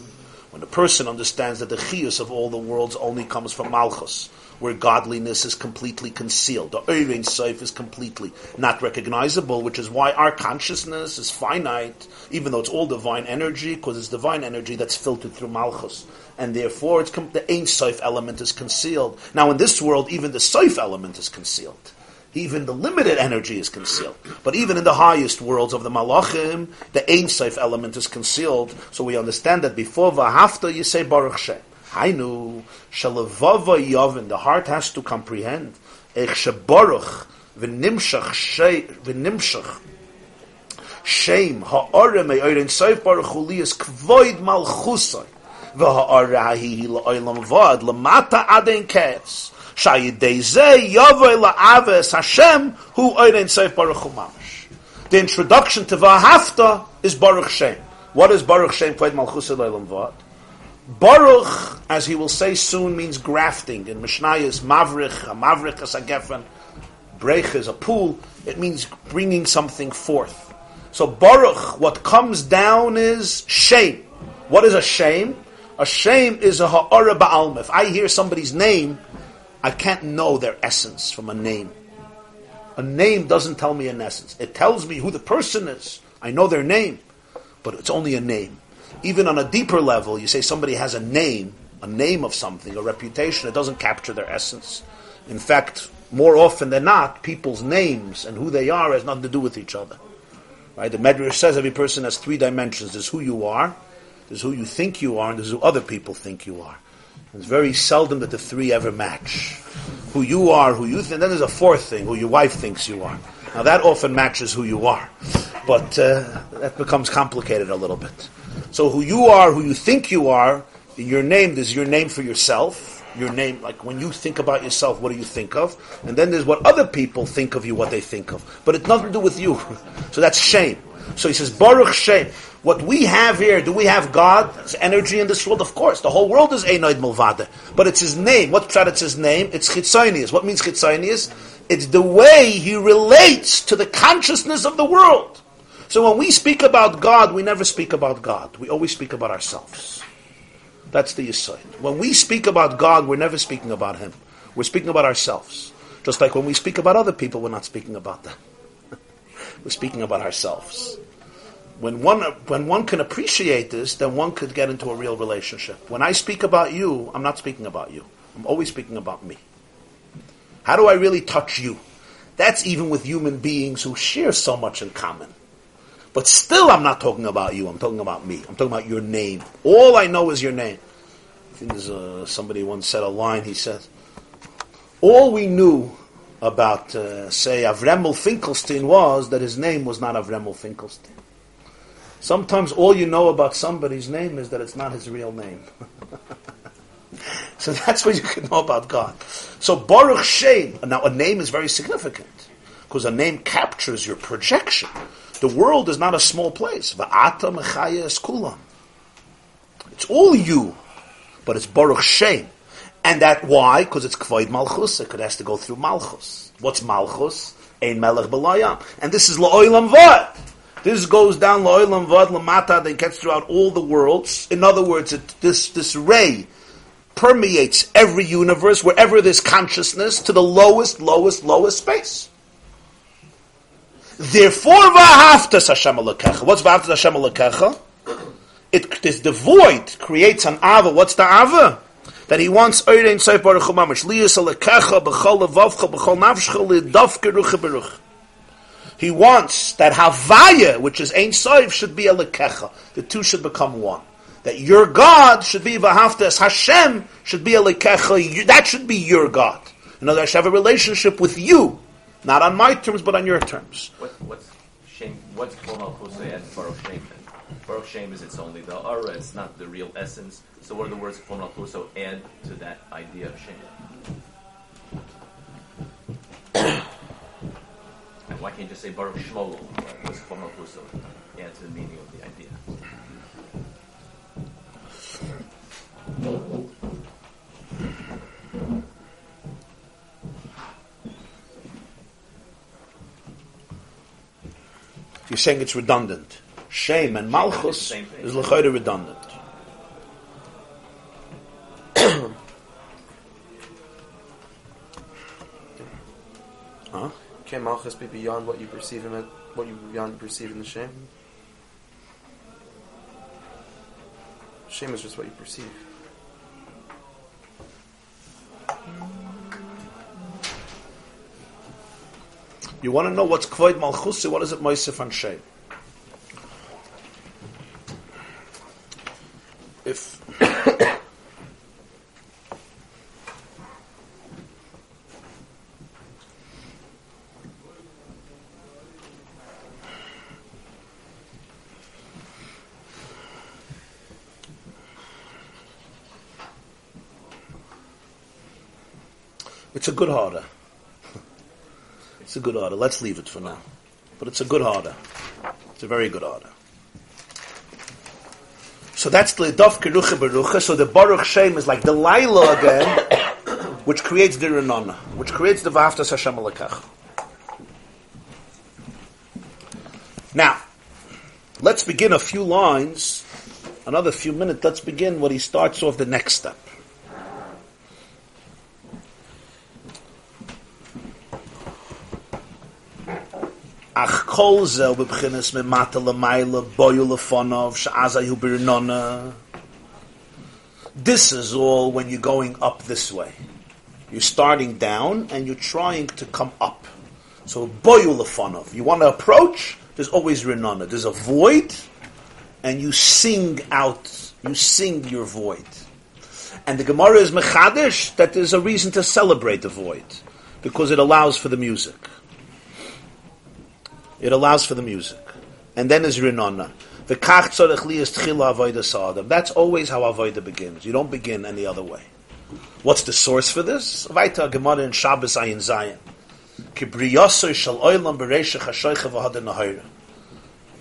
when a person understands that the chiyus of all the worlds only comes from Malchus, where godliness is completely concealed, the Eirin Seif is completely not recognizable, which is why our consciousness is finite, even though it's all divine energy, because it's divine energy that's filtered through Malchus. And therefore, com- the Ein Seif element is concealed. Now, in this world, even the Seif element is concealed. Even the limited energy is concealed. But even in the highest worlds of the Malachim, the Ein Seif element is concealed. So we understand that before Vahafta, you say Baruch Shem. Hainu, Shalavava Yavin, the heart has to comprehend. Ech Shebaruch, V'nimshach Shei, V'nimshach, Shem, Ha'ore Me'orin Seif Baruch Uli is Kvoid Malchusay. V'ha'ore Hahihi La'olam Vad, Lamata Aden Ketz. Who Baruch. The introduction to Vahafta is Baruch Shem. What is Baruch Shem played Malchus Vad? Baruch, as he will say soon, means grafting. In Mishnah is Mavrich, a Mavrich is a Geffen, Brech is a pool. It means bringing something forth. So Baruch, what comes down is shame. What is a shame? A shame is a ha'ara ba'alm. If I hear somebody's name, I can't know their essence from a name. A name doesn't tell me an essence. It tells me who the person is. I know their name, but it's only a name. Even on a deeper level, you say somebody has a name, a name of something, a reputation, it doesn't capture their essence. In fact, more often than not, people's names and who they are has nothing to do with each other. Right? The Medrash says every person has three dimensions. There's who you are, there's who you think you are, and there's who other people think you are. It's very seldom that the three ever match. Who you are, who you think, and then there's a fourth thing, who your wife thinks you are. Now that often matches who you are, but uh, that becomes complicated a little bit. So who you are, who you think you are, your name, there's your name for yourself, your name, like when you think about yourself, what do you think of? And then there's what other people think of you, what they think of. But it's nothing to do with you. so that's shame. So he says, Baruch Shem. What we have here, do we have God's energy in this world? Of course. The whole world is Einoid Mulvada. But it's his name. What pshat it's his name? It's Chitzonius. What means Chitzonius? It's the way he relates to the consciousness of the world. So when we speak about God, we never speak about God. We always speak about ourselves. That's the Yisoid. When we speak about God, we're never speaking about Him. We're speaking about ourselves. Just like when we speak about other people, we're not speaking about them. we're speaking about ourselves. When one, when one can appreciate this, then one could get into a real relationship. When I speak about you, I'm not speaking about you. I'm always speaking about me. How do I really touch you? That's even with human beings who share so much in common. But still, I'm not talking about you. I'm talking about me. I'm talking about your name. All I know is your name. I think there's a, somebody once said a line. He said, "All we knew about, uh, say, Avremel Finkelstein was that his name was not Avremel Finkelstein. Sometimes all you know about somebody's name is that it's not his real name. so that's what you can know about God. So Baruch Shem, now a name is very significant because a name captures your projection. The world is not a small place. Va'ata mechaya kulam. It's all you, but it's Baruch Shem. And that why? Because it's Kvoid Malchus. It has to go through Malchus. What's Malchus? Ein Melech Belayam. And this is La'olam Vad. This goes down La'olam Vad Lamata that gets throughout all the worlds. In other words, it, this, this ray permeates every universe, wherever there's consciousness, to the lowest, lowest, lowest space. Therefore, Vahaftas Hashem Alekecha. What's Vahaftas Hashem Alekecha? It is void creates an ava. What's the ava? That he wants Eirein Seif Baruch Hu Mamish Liyas Alekecha B'chol Levavcha B'chol Navshcha Lidavke Rucha Baruch. He wants that Havaya, which is Ein Seif, should be a Lekecha. The two should become one. That your God should be Vahaftas Hashem should be a Lekecha. That should be your God. In other words, I should have a relationship with you, not on my terms, but on your terms. What, what's shame? What's Kol Malchusay and Baruch Shem? Baruch Shem is it's only the aura, it's not the real essence. So what are the words Kol Malchuso add to that idea of Shem? why can't you just say Baruch Shmolol? What does Kol Malchuso add to the meaning of the idea? You're saying it's redundant. Shame and Malchus thing. is l'chayre redundant. huh? Can Malchus be beyond what you perceive him at, what you beyond perceive in the shame? Shame is just what you perceive. You want to know what's Kvoid Malchus? What is it Moisef and Shame? It's a good harder. It's a good order. Let's leave it for now. But it's a good order. It's a very good order. So that's the Dov Kerucha Berucha. So the Baruch Shem is like the Laila again, which creates the Renana, which creates the Vaftas Hashem Alakach. Now, let's begin a few lines, another few minutes. Let's begin what he starts off the next step. Kol zel lemaila boyu lefonov birnona. This is all when you're going up this way. You're starting down and you're trying to come up. So boyu lefonov. You want to approach, there's always renona. There's a void and you sing out, you sing your void. And the Gemara is mechadish that there's a reason to celebrate the void because it allows for the music. It allows for the music. And then is Rinona. The kach tzorech li is tchila. That's always how avoida begins. You don't begin any other way. What's the source for this? Vaita Gemara in Shabbos Ayin Zayin.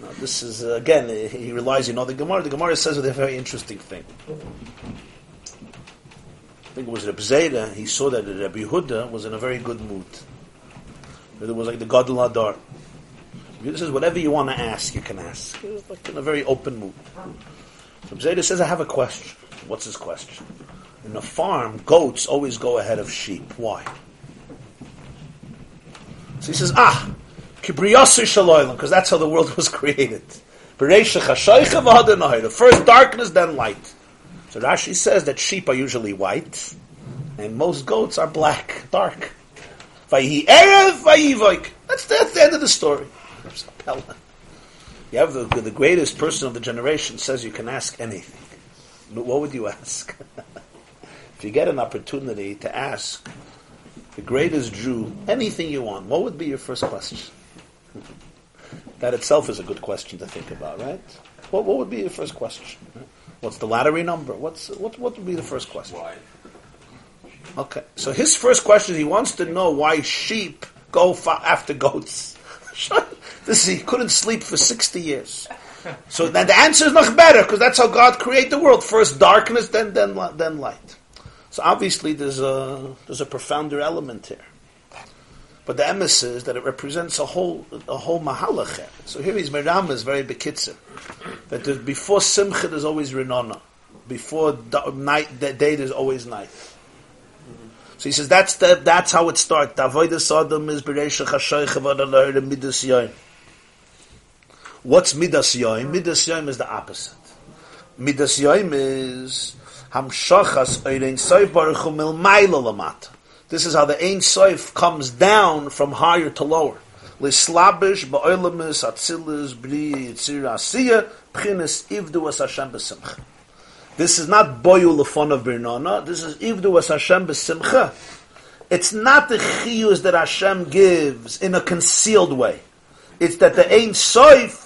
Now this is, uh, again, he relies, you know, the Gemara, the Gemara says a very interesting thing. I think it was Reb Zera, he saw that Reb Yehuda was in a very good mood. It was like the Adar. This is whatever you want to ask, you can ask. Was like in a very open mood. So Zayda says, I have a question. What's his question? In a farm, goats always go ahead of sheep. Why? So he says, ah, because that's how the world was created. First darkness, then light. So Rashi says that sheep are usually white, and most goats are black, dark. That's, that's the end of the story. You have the, the greatest person of the generation says you can ask anything. What would you ask? if you get an opportunity to ask the greatest Jew, anything you want, what would be your first question? that itself is a good question to think about, right? What, what would be your first question? What's the lottery number? What's what? What would be the first question? Why? Okay, so his first question, is he wants to know why sheep go fa- after goats. this he couldn't sleep for sixty years. So then the answer is much better because that's how God created the world: first darkness, then then then light. So obviously, there's a there's a profounder element here. But the emes is that it represents a whole a whole mahalach. So here is very bekitzer. That before simcha there's always renona. Before da- night the day there's always night. So he says that's the, that's how it starts. Is Yoim. What's Midas Yoim? Midas Yoim is the opposite. Midas Yoim is Hamshachas Eirein Soif Baruch Hu Milmayla Lamata. This is how the Ein Soif comes down from higher to lower. Lislabish Ba'olamis Atzilis Bri Yitzir Asiya Pchinis Ivdu As Hashem B'Simcha. This is not boyu lefon of birnana. This is ivdu as Hashem b'simcha. It's not the chiyus that Hashem gives in a concealed way. It's that the Ein Soif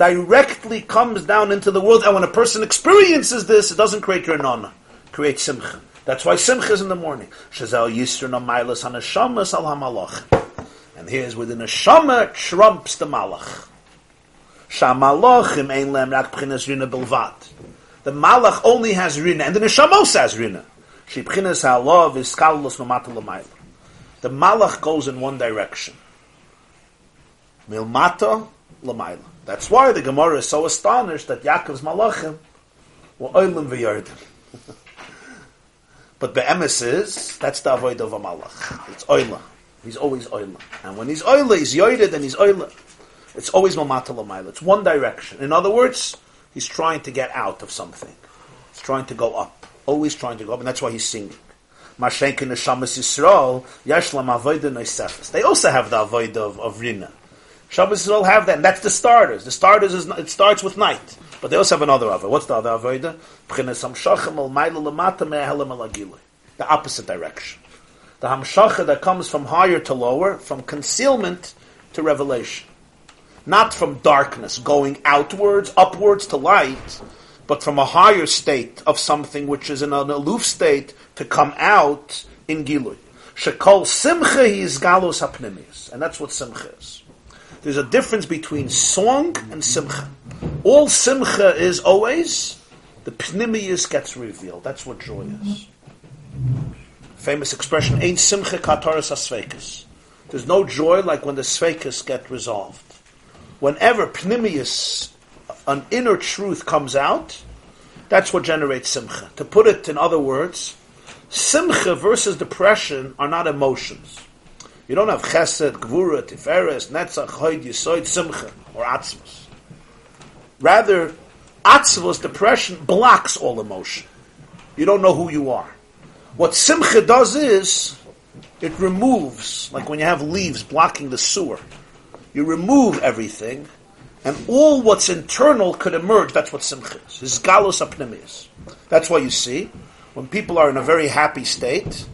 directly comes down into the world, and when a person experiences this, it doesn't create birnana. It creates simcha. That's why simcha is in the morning. Shazel yisrun amailas al hamalach. And here's within a shama trumps the malach. Shamalachim ein lem rak b'chinas rina bilvat. The malach only has rina, and the neshamos has rina. She b'chinas ha'alav is skalus mamata l'mayla. The malach goes in one direction. Milmata l'mayla. That's why the Gemara is so astonished that Yaakov's malachim were oilim v'yardim. but the emes is, that's the avoid of a malach. It's oila. He's always oila. And when he's oila, he's yoided and he's oila. It's always mamata l'mayla. It's one direction. In other words, he's trying to get out of something. He's trying to go up. Always trying to go up, and that's why he's singing. Mashenkin Neshamas Yisrael, Yashlam Avoida Noisefes. They also have the Avoida of, of Rina. Shabbos Yisrael have that, that's the starters. The starters is, it starts with night. But they also have another Avoida. What's the other Agilui. The opposite direction. The Hamshacha that comes from higher to lower, from concealment to revelation. Not from darkness, going outwards, upwards to light, but from a higher state of something which is in an aloof state to come out in Gilui. Shekol Simcha is Galos Hapnimius. And that's what Simcha is. There's a difference between song and Simcha. All Simcha is always the Pnimius gets revealed. That's what joy is. Famous expression, Ain't Simcha Kataras Asvekas. There's no joy like when the Svekas get resolved. Whenever Pnimius, an inner truth comes out, that's what generates Simcha. To put it in other words, Simcha versus depression are not emotions. You don't have Chesed, Gvura, Tiferes, Netzach, Hoyd, Yisoid, Simcha, or Atzmos. Rather, Atzvus, depression, blocks all emotion. You don't know who you are. What Simcha does is, it removes, like when you have leaves blocking the sewer, you remove everything, and all what's internal could emerge. That's what Simcha is. It's Galus Apnimius. That's why you see, when people are in a very happy state,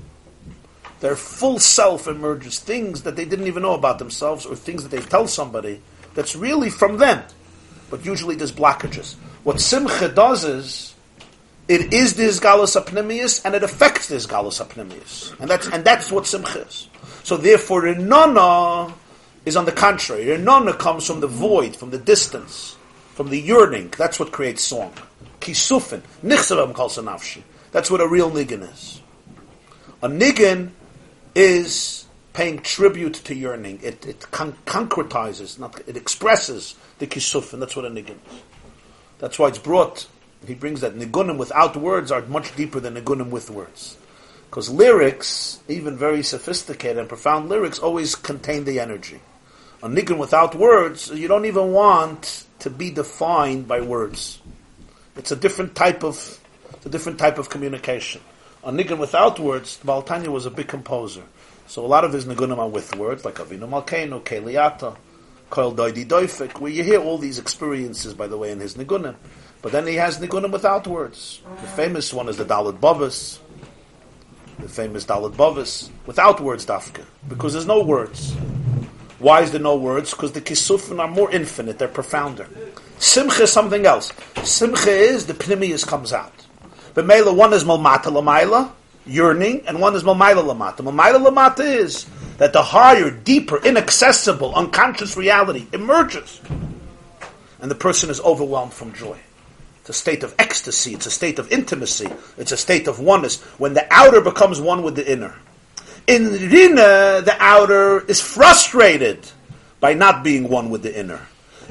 their full self emerges things that they didn't even know about themselves, or things that they tell somebody that's really from them. But usually there's blockages. What Simcha does is, it is this galus apnimius, and it affects this galus apnimius, and that's and that's what simcha is. So therefore, Renana is on the contrary. Renana comes from the void, from the distance, from the yearning. That's what creates song. Kisufin, nichsavam calls nafshi. That's what a real niggin is. A niggin is paying tribute to yearning. It it con- concretizes, not it expresses the kisufin. That's what a niggin is. That's why it's brought he brings that nigunim without words are much deeper than nigunim with words. Because lyrics, even very sophisticated and profound lyrics, always contain the energy. A nigun without words, you don't even want to be defined by words. It's a different type of, a different type of communication. A nigun without words, Baltanya was a big composer. So a lot of his nigunim are with words, like Avinu Malkeinu, Keliata, Koil Doidi Doifik, where you hear all these experiences, by the way, in his nigunim. But then he has nigunim without words. The famous one is the Dalit Bavas. the famous Dalit Bavis, without words dafka, because there's no words. Why is there no words? Because the kisufin are more infinite, they're profounder. Simcha is something else. Simcha is the pnimius comes out. But Mela, one is malmata lamaila, yearning, and one is malmaila lamata. Malmaila lamata is that the higher, deeper, inaccessible, unconscious reality emerges. And the person is overwhelmed from joy. It's a state of ecstasy, it's a state of intimacy, it's a state of oneness, when the outer becomes one with the inner. In Rina, the outer is frustrated by not being one with the inner.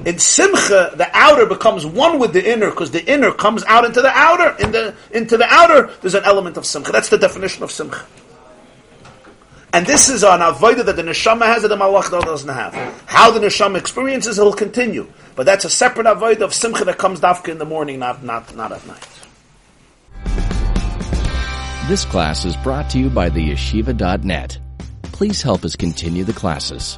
In Simcha, the outer becomes one with the inner because the inner comes out into the outer. In the, into the outer, there's an element of Simcha. That's the definition of Simcha. And this is an avodah that the neshama has that the malach doesn't have. How the neshama experiences, it'll continue. But that's a separate avodah of simcha that comes dafka in the morning, not, not, not at night. This class is brought to you by the yeshiva.net. Please help us continue the classes.